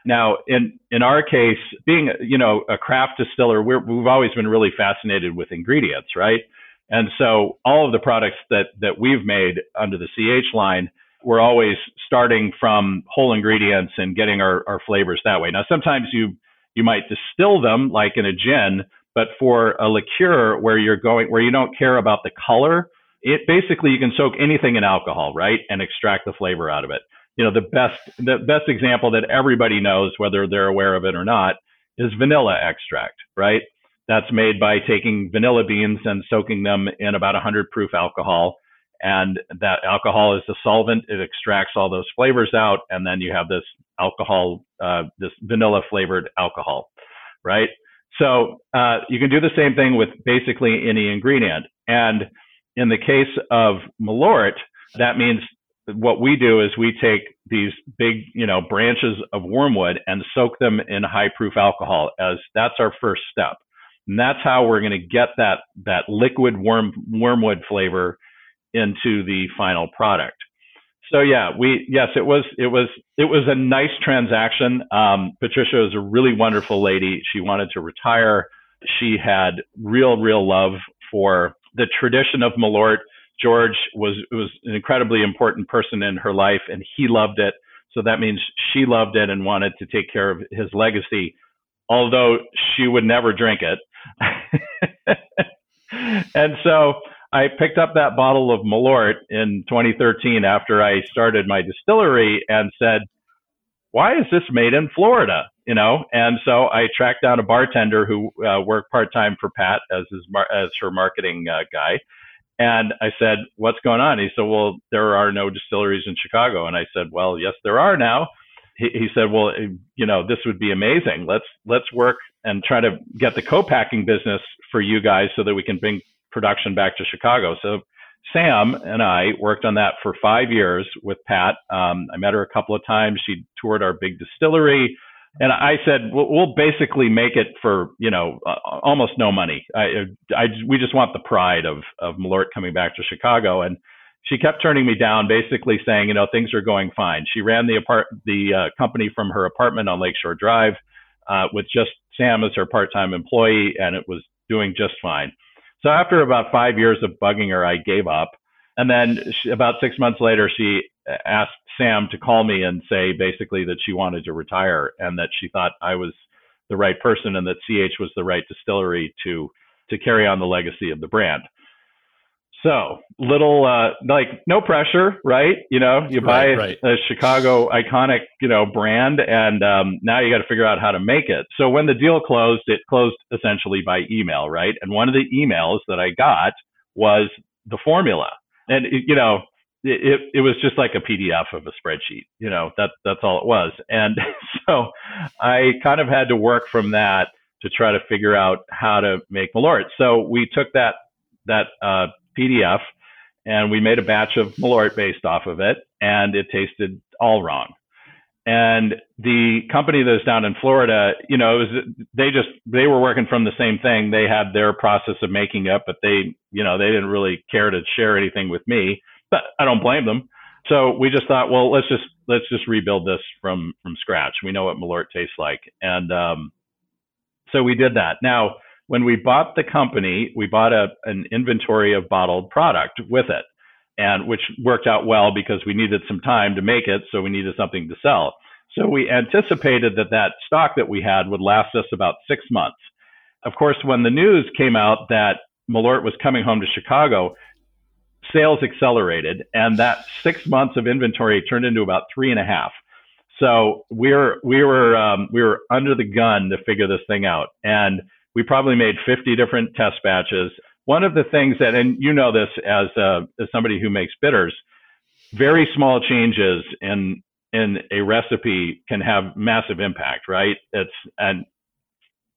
Now, in, in our case, being, you know, a craft distiller, we have we've always been really fascinated with ingredients, right? And so all of the products that, that we've made under the CH line we're always starting from whole ingredients and getting our, our flavors that way. Now, sometimes you you might distill them like in a gin, but for a liqueur where you're going where you don't care about the color, it basically you can soak anything in alcohol, right, and extract the flavor out of it. You know, the best the best example that everybody knows, whether they're aware of it or not, is vanilla extract, right? That's made by taking vanilla beans and soaking them in about 100 proof alcohol and that alcohol is the solvent. It extracts all those flavors out, and then you have this alcohol, uh, this vanilla flavored alcohol, right? So uh, you can do the same thing with basically any ingredient. And in the case of Malort, that means what we do is we take these big, you know, branches of wormwood and soak them in high proof alcohol as that's our first step. And that's how we're going to get that that liquid worm wormwood flavor into the final product. So yeah, we yes, it was it was it was a nice transaction. Um, Patricia is a really wonderful lady. She wanted to retire. She had real real love for the tradition of Malort. George was was an incredibly important person in her life, and he loved it. So that means she loved it and wanted to take care of his legacy, although she would never drink it. (laughs) and so I picked up that bottle of Malort in 2013 after I started my distillery and said, why is this made in Florida? You know, and so I tracked down a bartender who uh, worked part time for Pat as his mar- as her marketing uh, guy, and I said, "What's going on?" He said, "Well, there are no distilleries in Chicago." And I said, "Well, yes, there are now." He, he said, "Well, you know, this would be amazing. Let's let's work and try to get the co-packing business for you guys so that we can bring production back to Chicago. So Sam and I worked on that for five years with Pat. Um, I met her a couple of times. She toured our big distillery. And I said, we'll, basically make it for, you know, almost no money. I, I, we just want the pride of, of Malort coming back to Chicago. And she kept turning me down, basically saying, you know, things are going fine. She ran the apart, the uh, company from her apartment on Lakeshore Drive uh, with just Sam as her part-time employee, and it was doing just fine. So after about five years of bugging her, I gave up. And then she, about six months later, she asked Sam to call me and say basically that she wanted to retire and that she thought I was the right person and that CH was the right distillery to to carry on the legacy of the brand. So little, uh, like no pressure, right? You know, you buy right, right. a Chicago iconic, you know, brand, and um, now you got to figure out how to make it. So when the deal closed, it closed essentially by email, right? And one of the emails that I got was the formula, and you know, it, it was just like a PDF of a spreadsheet. You know, that that's all it was. And (laughs) so I kind of had to work from that to try to figure out how to make Malort. So we took that that uh, PDF and we made a batch of Malort based off of it, and it tasted all wrong. And the company that's down in Florida, you know, it was they just they were working from the same thing. They had their process of making it, but they, you know, they didn't really care to share anything with me. But I don't blame them. So we just thought, well, let's just let's just rebuild this from from scratch. We know what Malort tastes like, and um, so we did that. Now, when we bought the company, we bought a an inventory of bottled product with it and which worked out well because we needed some time to make it, so we needed something to sell. So we anticipated that that stock that we had would last us about six months. Of course, when the news came out that Malort was coming home to Chicago, sales accelerated, and that six months of inventory turned into about three and a half. So we were we were um, we were under the gun to figure this thing out, and we probably made 50 different test batches one of the things that, and you know this as, uh, as somebody who makes bitters, very small changes in in a recipe can have massive impact, right? It's and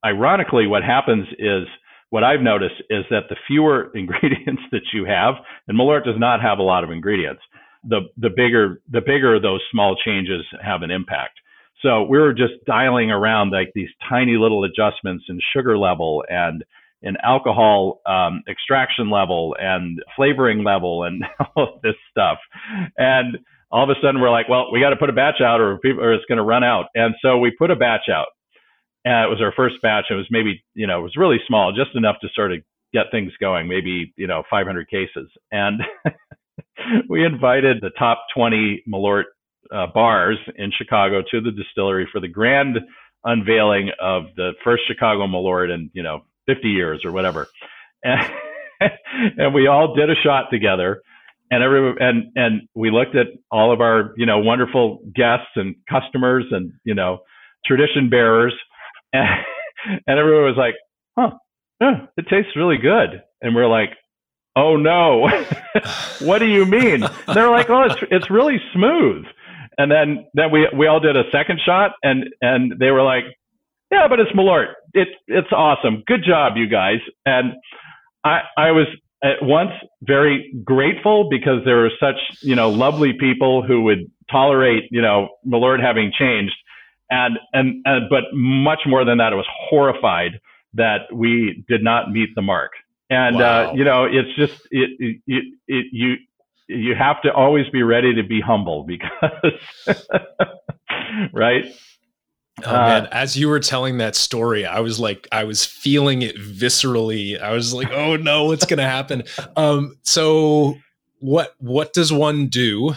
ironically, what happens is what I've noticed is that the fewer (laughs) ingredients that you have, and Malort does not have a lot of ingredients, the the bigger the bigger those small changes have an impact. So we were just dialing around like these tiny little adjustments in sugar level and in alcohol um, extraction level and flavoring level and (laughs) all this stuff. And all of a sudden we're like, well, we got to put a batch out or, people, or it's going to run out. And so we put a batch out. And it was our first batch. It was maybe, you know, it was really small, just enough to sort of get things going, maybe, you know, 500 cases. And (laughs) we invited the top 20 Malort uh, bars in Chicago to the distillery for the grand unveiling of the first Chicago Malort in, you know, 50 years or whatever. And, (laughs) and we all did a shot together and every and and we looked at all of our you know wonderful guests and customers and you know tradition bearers (laughs) and, everyone was like huh yeah, it tastes really good and we're like oh no (laughs) what do you mean they're like oh it's it's really smooth and then then we we all did a second shot and and they were like yeah, but it's Malort. It's it's awesome. Good job, you guys. And I I was at once very grateful because there were such you know lovely people who would tolerate you know Malort having changed, and and, and but much more than that, I was horrified that we did not meet the mark. And uh, wow. uh, you know, it's just it, it, it, it you you have to always be ready to be humble because (laughs) right Oh uh, man, as you were telling that story, I was like, I was feeling it viscerally. I was like, oh no, what's gonna happen? Um, so what what does one do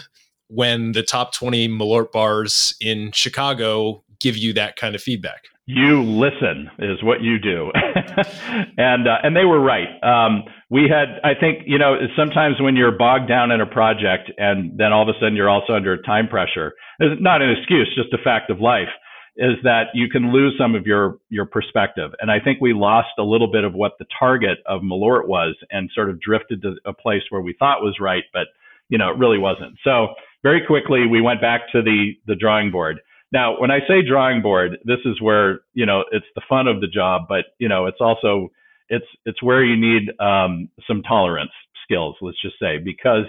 when the top 20 Malort bars in Chicago give you that kind of feedback? You listen is what you do, (laughs) and uh, and they were right. Um, we had, I think, you know, sometimes when you're bogged down in a project, and then all of a sudden you're also under time pressure. It's not an excuse, just a fact of life is that you can lose some of your your perspective. And I think we lost a little bit of what the target of Malort was and sort of drifted to a place where we thought was right, but you know, it really wasn't. So very quickly we went back to the the drawing board. Now, when I say drawing board, this is where, you know, it's the fun of the job, but you know, it's also it's it's where you need um, some tolerance skills, let's just say, because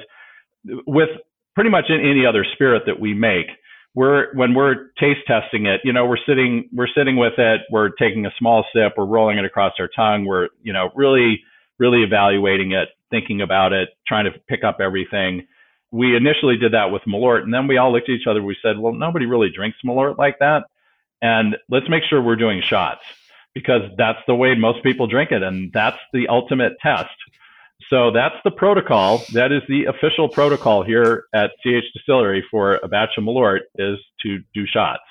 with pretty much any other spirit that we make, we're when we're taste testing it, you know, we're sitting we're sitting with it, we're taking a small sip, we're rolling it across our tongue, we're you know really really evaluating it, thinking about it, trying to pick up everything. We initially did that with Malort, and then we all looked at each other. We said, well, nobody really drinks Malort like that, and let's make sure we're doing shots because that's the way most people drink it, and that's the ultimate test. So that's the protocol. That is the official protocol here at CH Distillery for a batch of Malort is to do shots.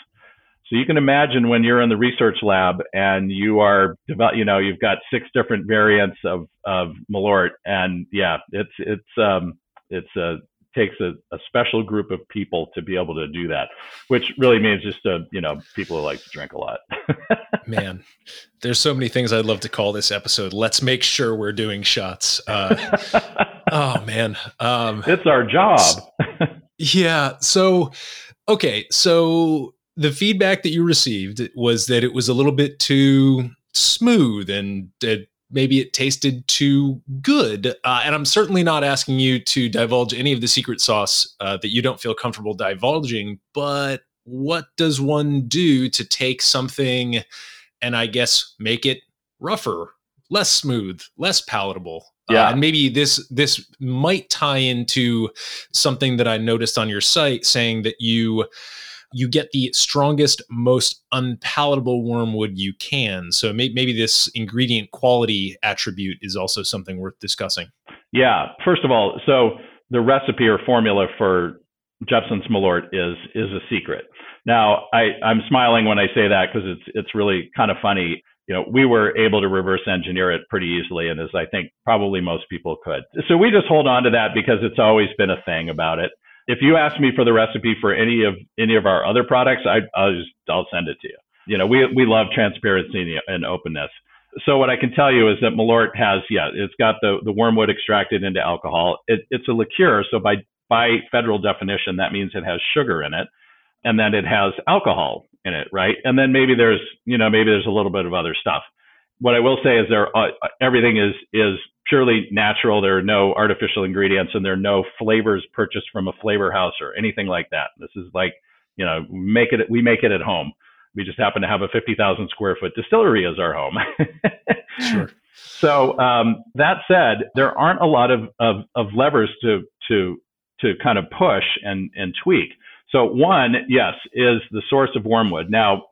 So you can imagine when you're in the research lab and you are, you know, you've got six different variants of of Malort, and yeah, it's it's um it's a takes a, a, special group of people to be able to do that, which really means just a, you know people who like to drink a lot. (laughs) Man, there's so many things I'd love to call this episode. Let's make sure we're doing shots. Uh, (laughs) oh man, um, it's our job. yeah. So, okay. So the feedback that you received was that it was a little bit too smooth and that maybe it tasted too good. Uh, and I'm certainly not asking you to divulge any of the secret sauce uh, that you don't feel comfortable divulging. But what does one do to take something and I guess make it rougher, less smooth, less palatable? Yeah. Uh, and maybe this this might tie into something that I noticed on your site saying that you you get the strongest, most unpalatable wormwood you can. So may- maybe this ingredient quality attribute is also something worth discussing. Yeah. First of all, so the recipe or formula for Jeppson's Malort is is a secret. Now, I, I'm smiling when I say that because it's it's really kind of funny. You know, we were able to reverse engineer it pretty easily, and as I think probably most people could. So we just hold on to that because it's always been a thing about it if you ask me for the recipe for any of any of our other products, I, will just I'll send it to you. You know, we we love transparency and openness. So what I can tell you is that Malort has, yeah, it's got the the wormwood extracted into alcohol. It, it's a liqueur, so by by federal definition, that means it has sugar in it, and then it has alcohol in it, right? And then maybe there's, you know, maybe there's a little bit of other stuff. What I will say is there, uh, everything is is purely natural. There are no artificial ingredients and there are no flavors purchased from a flavor house or anything like that. This is like, you know, make it, we make it at home. We just happen to have a 50,000 square foot distillery as our home. (laughs) sure. So um, that said, there aren't a lot of, of, of levers to, to, to kind of push and, and tweak. So one, yes, is the source of wormwood. Now,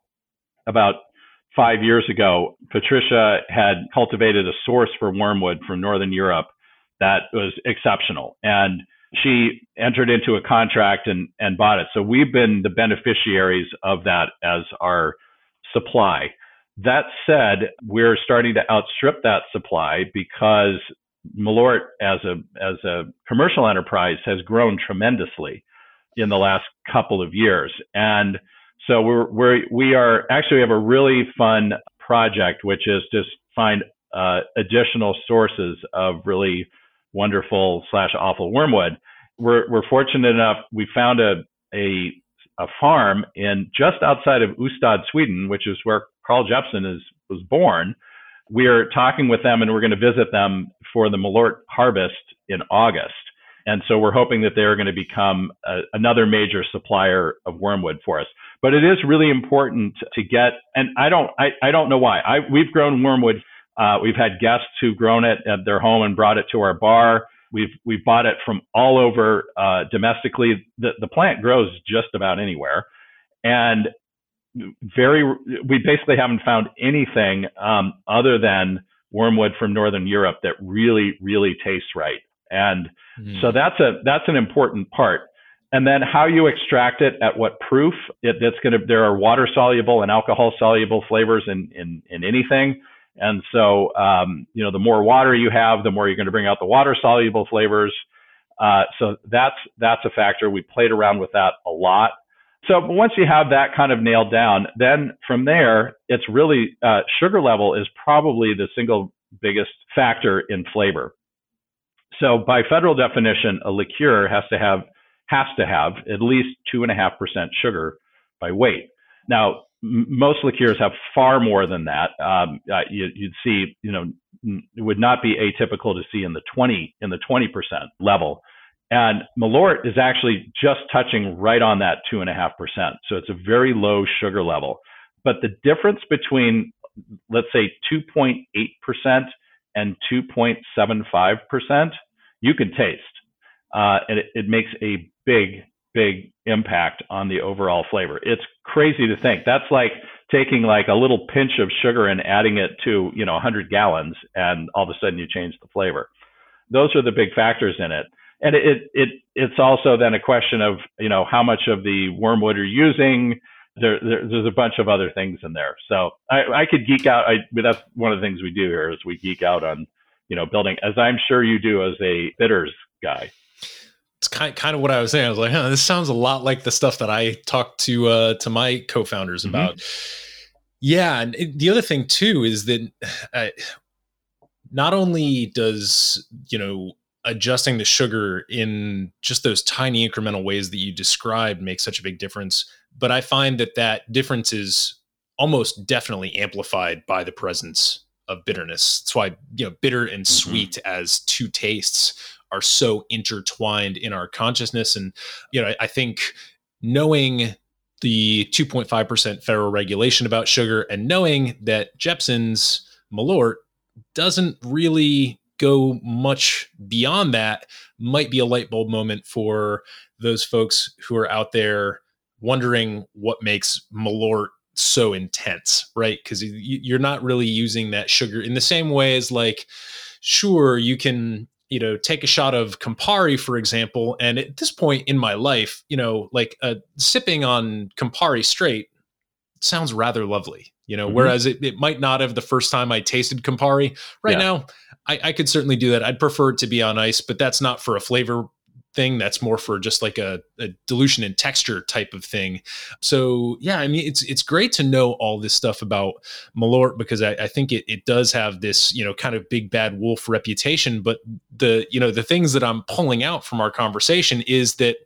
about five years ago, Patricia had cultivated a source for wormwood from Northern Europe that was exceptional. And she entered into a contract and, and bought it. So we've been the beneficiaries of that as our supply. That said, we're starting to outstrip that supply because Malort as a as a commercial enterprise has grown tremendously in the last couple of years. And so we're, we're we are actually we have a really fun project, which is just find uh, additional sources of really wonderful slash awful wormwood. We're we're fortunate enough we found a a a farm in just outside of Ystad, Sweden, which is where Carl Jeppson is was born. We are talking with them and we're going to visit them for the Malort harvest in August. And so we're hoping that they're going to become a, another major supplier of wormwood for us. But it is really important to get, and I don't, I, I don't know why. I, we've grown wormwood. Uh, we've had guests who've grown it at their home and brought it to our bar. We've we've bought it from all over uh, domestically. The the plant grows just about anywhere, and very we basically haven't found anything um, other than wormwood from northern Europe that really really tastes right. And mm. so that's a that's an important part and then how you extract it at what proof it, it's going to there are water soluble and alcohol soluble flavors in in, in anything. And so um, you know the more water you have the more you're going to bring out the water soluble flavors. Uh, so that's that's a factor. We played around with that a lot. So once you have that kind of nailed down then from there it's really uh, sugar level is probably the single biggest factor in flavor. So by federal definition a liqueur has to have has to have at least two and a half percent sugar by weight. Now, m- most liqueurs have far more than that. Um, uh, you, would see, you know, it would not be atypical to see in the 20 in the 20 percent level. And Malort is actually just touching right on that two and a half percent. So it's a very low sugar level. But the difference between, let's say, 2.8 percent and 2.75 percent, you can taste uh, and it, it makes a big, big impact on the overall flavor. It's crazy to think that's like taking like a little pinch of sugar and adding it to you know 100 gallons, and all of a sudden you change the flavor. Those are the big factors in it. And it, it it's also then a question of you know how much of the wormwood are you using. There, there, there's a bunch of other things in there. So I, I could geek out. I, but that's one of the things we do here is we geek out on, you know, building, as I'm sure you do as a bitters guy it's kind kind of what I was saying. I was like, huh, this sounds a lot like the stuff that I talked to uh, to my co-founders mm-hmm. about. Yeah, and it, the other thing too is that uh, not only does you know adjusting the sugar in just those tiny incremental ways that you described makes such a big difference. But I find that that difference is almost definitely amplified by the presence of bitterness. That's why you know bitter and Mm-hmm. sweet as two tastes are so intertwined in our consciousness. And you know, I, I think knowing the 2.5% federal regulation about sugar and knowing that Jeppson's Malort doesn't really go much beyond that might be a light bulb moment for those folks who are out there wondering what makes Malort so intense, right? Because you're not really using that sugar in the same way as like, sure, you can, you know, take a shot of Campari, for example. And at this point in my life, you know, like uh, sipping on Campari straight sounds rather lovely, you know, Mhm. whereas it, it might not have the first time I tasted Campari. Right Yeah. now, I, I could certainly do that. I'd prefer it to be on ice, but that's not for a flavor thing. That's more for just like a, a dilution and texture type of thing. So yeah, I mean, it's it's great to know all this stuff about Malort because I, I think it, it does have this you know kind of big bad wolf reputation. But the you know the things that I'm pulling out from our conversation is that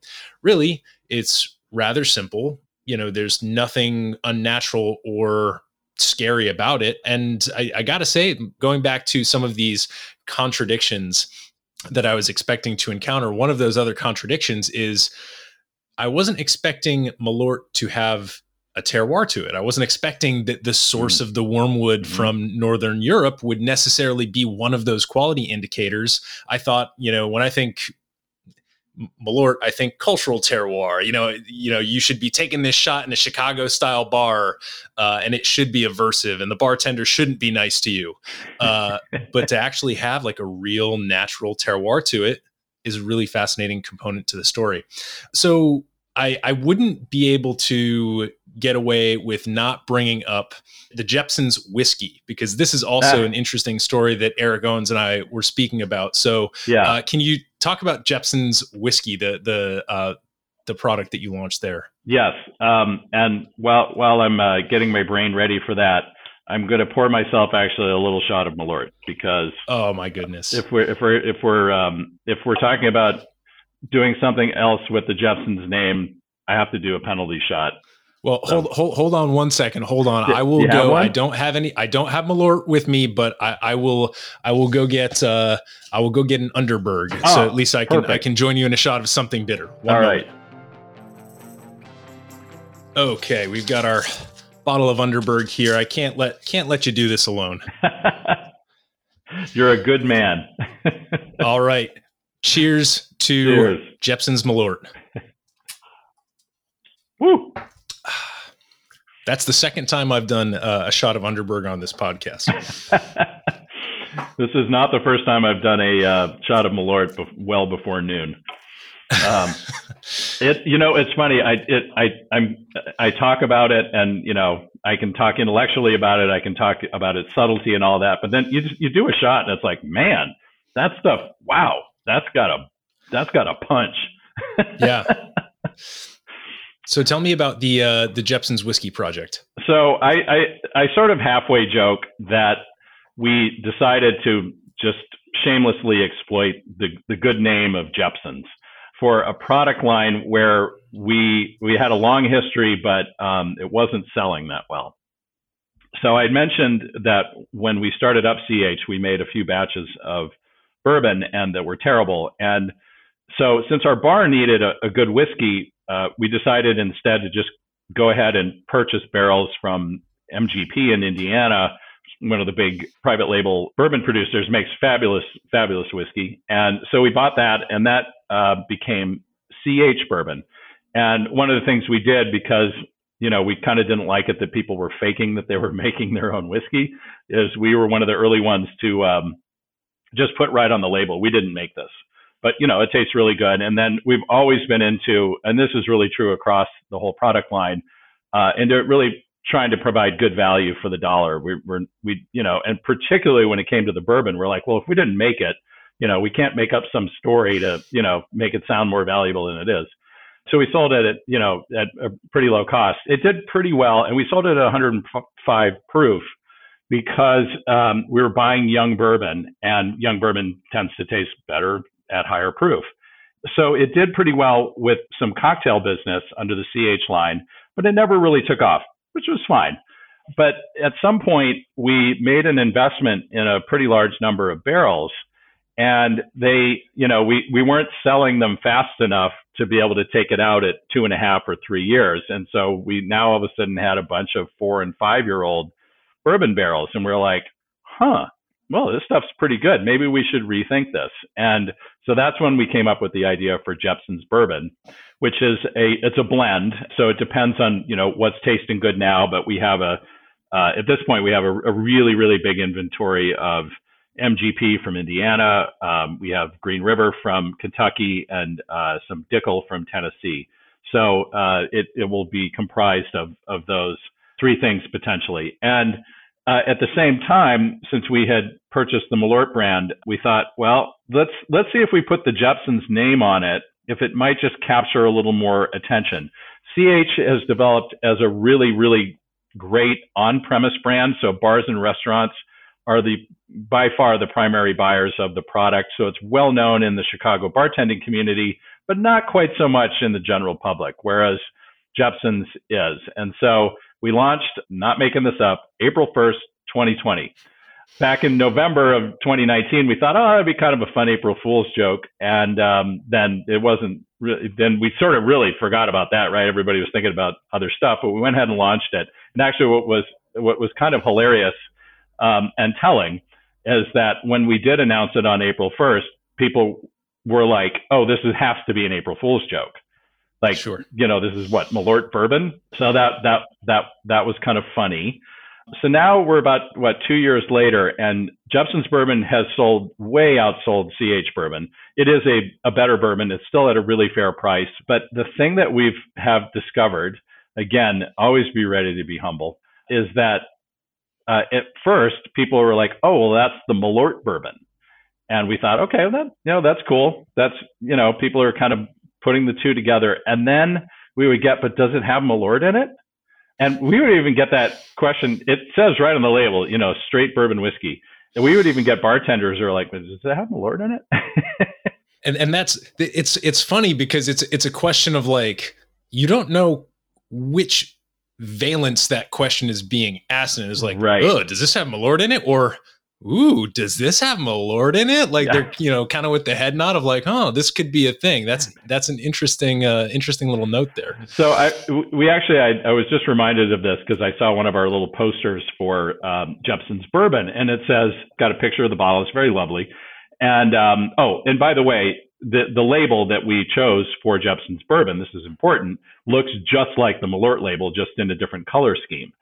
really it's rather simple. You know, there's nothing unnatural or scary about it. And I, I got to say, going back to some of these contradictions that I was expecting to encounter, one of those other contradictions is I wasn't expecting Malort to have a terroir to it. I wasn't expecting that the source of the wormwood Mhm. from Northern Europe would necessarily be one of those quality indicators. I thought, you know, when I think Malort, I think cultural terroir. You know, you know, you should be taking this shot in a Chicago style bar, uh, and it should be aversive, and the bartender shouldn't be nice to you. Uh, (laughs) but to actually have like a real natural terroir to it is a really fascinating component to the story. So I, I wouldn't be able to get away with not bringing up the Jeppson's whiskey because this is also Ah. an interesting story that Eric Owens and I were speaking about. So Yeah. uh, can you talk about Jeppson's whiskey, the the uh, the product that you launched there? Yes. Um, and while while I'm uh, getting my brain ready for that, I'm going to pour myself actually a little shot of Malort because Oh my goodness! if we're if we're if we're um, if we're talking about doing something else with the Jeppsons name, I have to do a penalty shot. Well, hold hold hold on one second. Hold on. I will go. I don't have any. I don't have Malort with me, but I, I will. I will go get. Uh, I will go get an Underberg. so Oh, at least I can. I can join you in a shot of something bitter. One All moment. right. Okay, we've got our bottle of Underberg here. I can't let can't let you do this alone. (laughs) You're a good man. (laughs) All right. Cheers to Cheers. Jeppson's Malort. Woo. That's the second time I've done uh, a shot of Underberg on this podcast. (laughs) this is not the first time I've done a uh, shot of Malort bef- well before noon. Um, (laughs) it, you know, it's funny. I, it, I, I'm, I talk about it, and you know, I can talk intellectually about it. I can talk about its subtlety and all that. But then you you do a shot, and it's like, man, that stuff. Wow, that's got a, that's got a punch. (laughs) yeah. So tell me about the uh, the Jeppson's whiskey project. So I, I, I sort of halfway joke that we decided to just shamelessly exploit the, the good name of Jeppson's for a product line where we we had a long history, but um, it wasn't selling that well. So I mentioned that when we started up CH, we made a few batches of bourbon and that were terrible. And so since our bar needed a, a good whiskey, uh, we decided instead to just go ahead and purchase barrels from MGP in Indiana, one of the big private label bourbon producers, makes fabulous, fabulous whiskey. And so we bought that, and that uh, became CH bourbon. And one of the things we did because you know we kind of didn't like it that people were faking that they were (laughs) making their own whiskey is we were one of the early ones to um, just put right on the label we didn't make this but you know it tastes really good. And then we've always been into and this is really true across the whole product line uh, they're really trying to provide good value for the dollar. We, we're we you know and particularly when it came to the bourbon we're like well if we didn't make it you know we can't make up some story to you know make it sound more valuable than it is. So we sold it at you know at a pretty low cost. It did pretty well and we sold it at 105 proof because um, we were buying young bourbon and young bourbon tends to taste better at higher proof. So it did pretty well with some cocktail business under the CH line, but it never really took off, which was fine. But at some point, we made an investment in a pretty large number of barrels, and they, you know, we we weren't selling them fast enough to be able to take it out at two and a half or three years, and so we now all of a sudden had a bunch of four and five year old bourbon barrels, and we're like, huh, well, this stuff's pretty good. Maybe we should rethink this. And so that's when we came up with the idea for Jeppson's bourbon, which is a it's a blend. So it depends on you know what's tasting good now, but we have a uh, at this point we have a, a, really really big inventory of MGP from Indiana. Um, we have Green River from Kentucky and uh, some Dickel from Tennessee. So uh, it it will be comprised of of those three things potentially and uh, at the same time, since we had purchased the Malort brand, we thought, well, let's let's see if we put the Jeppson's name on it, if it might just capture a little more attention. CH has developed as a really, really great on-premise brand. So bars and restaurants are the by far the primary buyers of the product. So it's well known in the Chicago bartending community, but not quite so much in the general public. Whereas Jeppson's is, and so we launched, not making this up, April 1st, 2020. Back in November of 2019, we thought, oh, that'd be kind of a fun April Fool's joke. And um, then it wasn't really, then we sort of really forgot about that, right? Everybody was thinking about other stuff, but we went ahead and launched it. And actually, what was, what was kind of hilarious um, and telling is that when we did announce it on April 1st, people were like, oh, this is, has to be an April Fool's joke. Like, sure. you know, this is what Malort bourbon. So that that that that was kind of funny. So now we're about what two years later, and Jeppson's bourbon has sold way outsold CH bourbon. It is a, a better bourbon. It's still at a really fair price. But the thing that we've have discovered, again, always be ready to be humble, is that uh, at first people were like, "Oh, well, that's the Malort bourbon," and we thought, "Okay, well, that you know that's cool. That's you know people are kind of putting the two together. And then we would get, but does it have Malort in it? And we would even get that question. It says right on the label, you know, straight bourbon whiskey. And we would even get bartenders who are like, does it have Malort in it? (laughs) and and that's it's it's funny because it's it's a question of like you don't know which valence that question is being asked and it's like right. oh does this have malort in it or ooh, does this have Malort in it? Like yeah. they're, you know, kind of with the head nod of like, oh, this could be a thing. That's (laughs) that's an interesting, uh, interesting little note there. So I, we actually, I, I was just reminded of this because I saw one of our little posters for um, Jeppson's bourbon, and it says, got a picture of the bottle. It's very lovely. And um, oh, and by the way, the the label that we chose for Jeppson's bourbon, this is important, looks just like the Malort label, just in a different color scheme.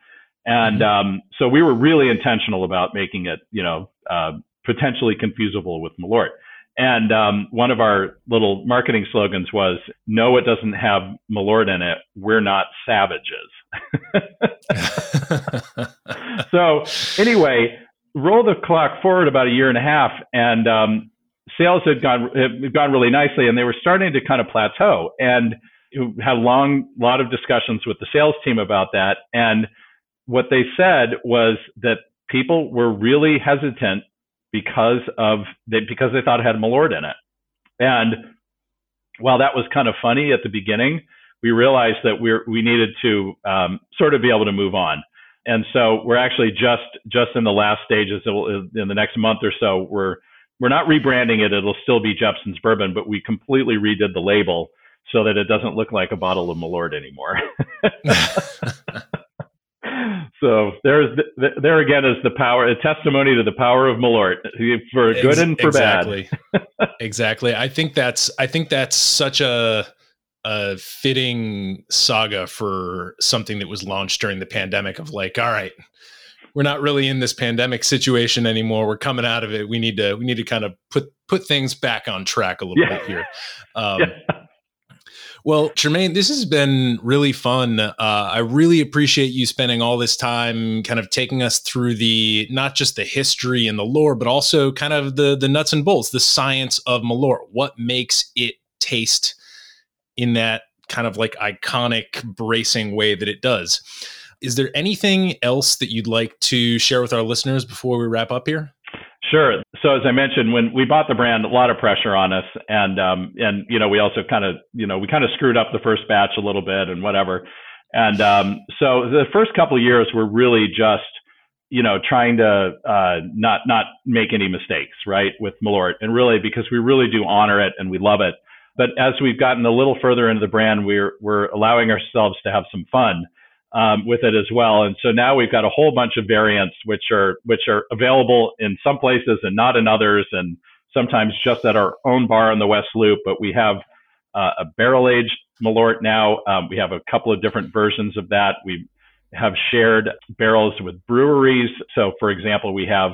And um, so we were really intentional about making it, you know, uh, potentially confusable with Malort. And um, one of our little marketing slogans was, "No, it doesn't have Malort in it. We're not savages." (laughs) so anyway, roll the clock forward about a year and a half, and um, sales had gone had gone really nicely, and they were starting to kind of plateau. And had a long lot of discussions with the sales team about that, and what they said was that people were really hesitant because of they, because they thought it had Malort in it. And while that was kind of funny at the beginning, we realized that we we needed to um, sort of be able to move on. And so we're actually just just in the last stages. in the next month or so, we're we're not rebranding it. It'll still be Jeppson's Bourbon, but we completely redid the label so that it doesn't look like a bottle of Malort anymore. (laughs) (laughs) So there's there again is the power, a testimony to the power of Malort for good and for exactly. bad. exactly. I think that's I think that's such a a fitting saga for something that was launched during the pandemic of like, all right, we're not really in this pandemic situation anymore. We're coming out of it. We need to we need to kind of put put things back on track a little yeah. bit here. (laughs) Um, yeah. Well, Tremaine, this has been really fun. Uh, I really appreciate you spending all this time kind of taking us through the not just the history and the lore, but also kind of the the nuts and bolts, the science of Malort. What makes it taste in that kind of like iconic bracing way that it does. Is there anything else that you'd like to share with our listeners before we wrap up here? Sure. So as I mentioned, when we bought the brand, a lot of pressure on us, and um, and you know we also kind of you know we kind of screwed up the first batch a little bit and whatever, and um, so the first couple of years were really just you know trying to uh, not not make any mistakes, right, with Malort, and really because we really do honor it and we love it. But as we've gotten a little further into the brand, we're we're allowing ourselves to have some fun um, with it as well. And so now we've got a whole bunch of variants which are which are available in some places and not in others, and sometimes just at our own bar in the West Loop. But we have uh, a barrel aged Malort now. Um, we have a couple of different versions of that. We have shared barrels with breweries. So, for example, we have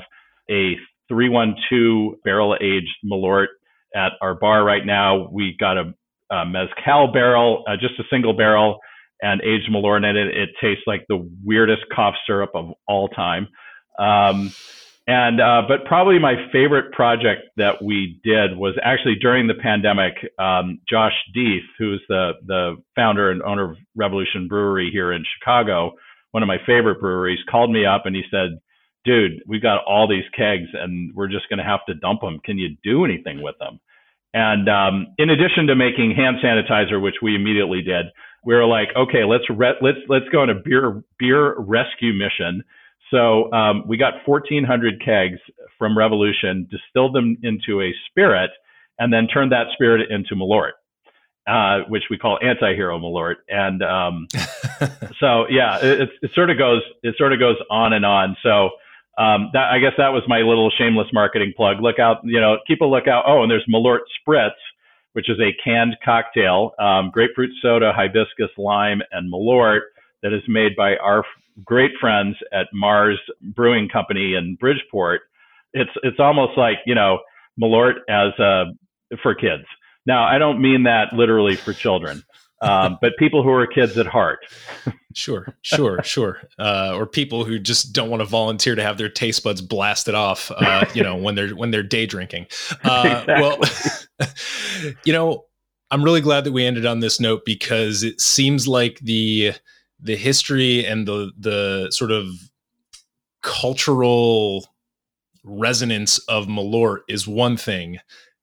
a 312 barrel aged Malort at our bar right now. We got a, a mezcal barrel, uh, just a single barrel and aged Malort in it. It tastes like the weirdest cough syrup of all time. Um, and uh, but probably my favorite project that we did was actually during the pandemic. Um, Josh Deth, who's the the founder and owner of Revolution Brewery here in Chicago, one of my favorite breweries, called me up and he said, "Dude, we've got all these kegs and we're just going to have to dump them. Can you do anything with them?" And um, in addition to making hand sanitizer, which we immediately did, we were like, okay, let's re- let's let's go on a beer beer rescue mission. So um, we got 1,400 kegs from Revolution, distilled them into a spirit, and then turned that spirit into Malort, uh, which we call anti-hero Malort. And um, (laughs) so yeah, it, it, sort of goes it sort of goes on and on. So. Um, that I guess that was my little shameless marketing plug. Look out, you know, keep a lookout. Oh, and there's Malort Spritz, which is a canned cocktail, um, grapefruit soda, hibiscus, lime, and malort that is made by our great friends at Marz Brewing Company in Bridgeport. It's it's almost like you know malort as uh, for kids. Now I don't mean that literally for children, um, but people who are kids at heart. (laughs) sure, sure, sure. Uh, or people who just don't want to volunteer to have their taste buds blasted off, uh, you know, when they're when they're day drinking. Uh, exactly. Well, (laughs) (laughs) you know, I'm really glad that we ended on this note because it seems like the the history and the the sort of cultural resonance of Malort is one thing,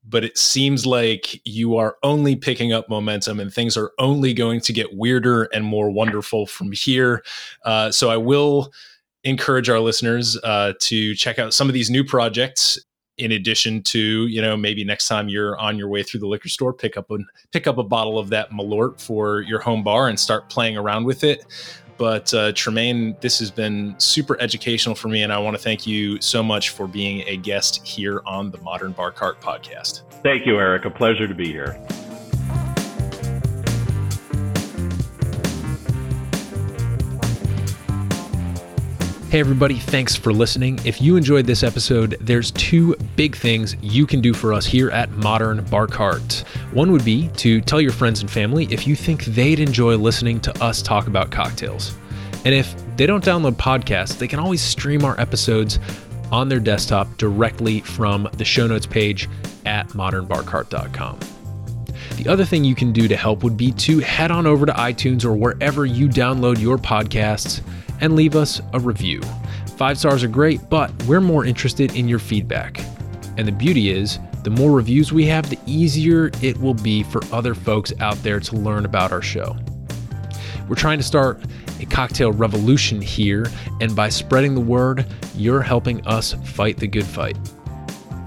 but it seems like you are only picking up momentum and things are only going to get weirder and more wonderful from here. Uh, so I will encourage our listeners uh, to check out some of these new projects in addition to you know maybe next time you're on your way through the liquor store pick up a pick up a bottle of that malort for your home bar and start playing around with it but uh, Tremaine, this has been super educational for me, and I want to thank you so much for being a guest here on the Modern Bar Cart podcast. Thank you, Eric. A pleasure to be here. Hey, everybody, thanks for listening. If you enjoyed this episode, there's two big things you can do for us here at Modern Bar Cart. One would be to tell your friends and family if you think they'd enjoy listening to us talk about cocktails. And if they don't download podcasts, they can always stream our episodes on their desktop directly from the show notes page at modernbarcart.com. The other thing you can do to help would be to head on over to iTunes or wherever you download your podcasts and leave us a review. Five stars are great, but we're more interested in your feedback. And the beauty is, the more reviews we have, the easier it will be for other folks out there to learn about our show. We're trying to start a cocktail revolution here, and by spreading the word, you're helping us fight the good fight.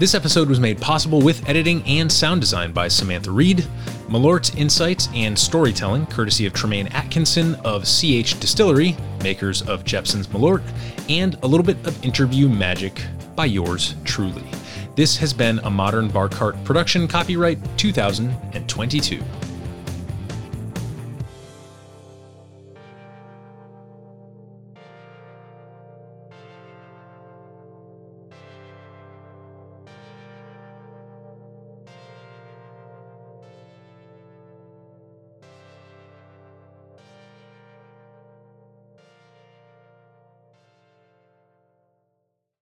This episode was made possible with editing and sound design by Samantha Reed, Malort's insights and storytelling courtesy of Tremaine Atkinson of CH Distillery, makers of Jeppson's Malort, and a little bit of interview magic by yours truly. This has been a Modern Bar Cart production, copyright 2022.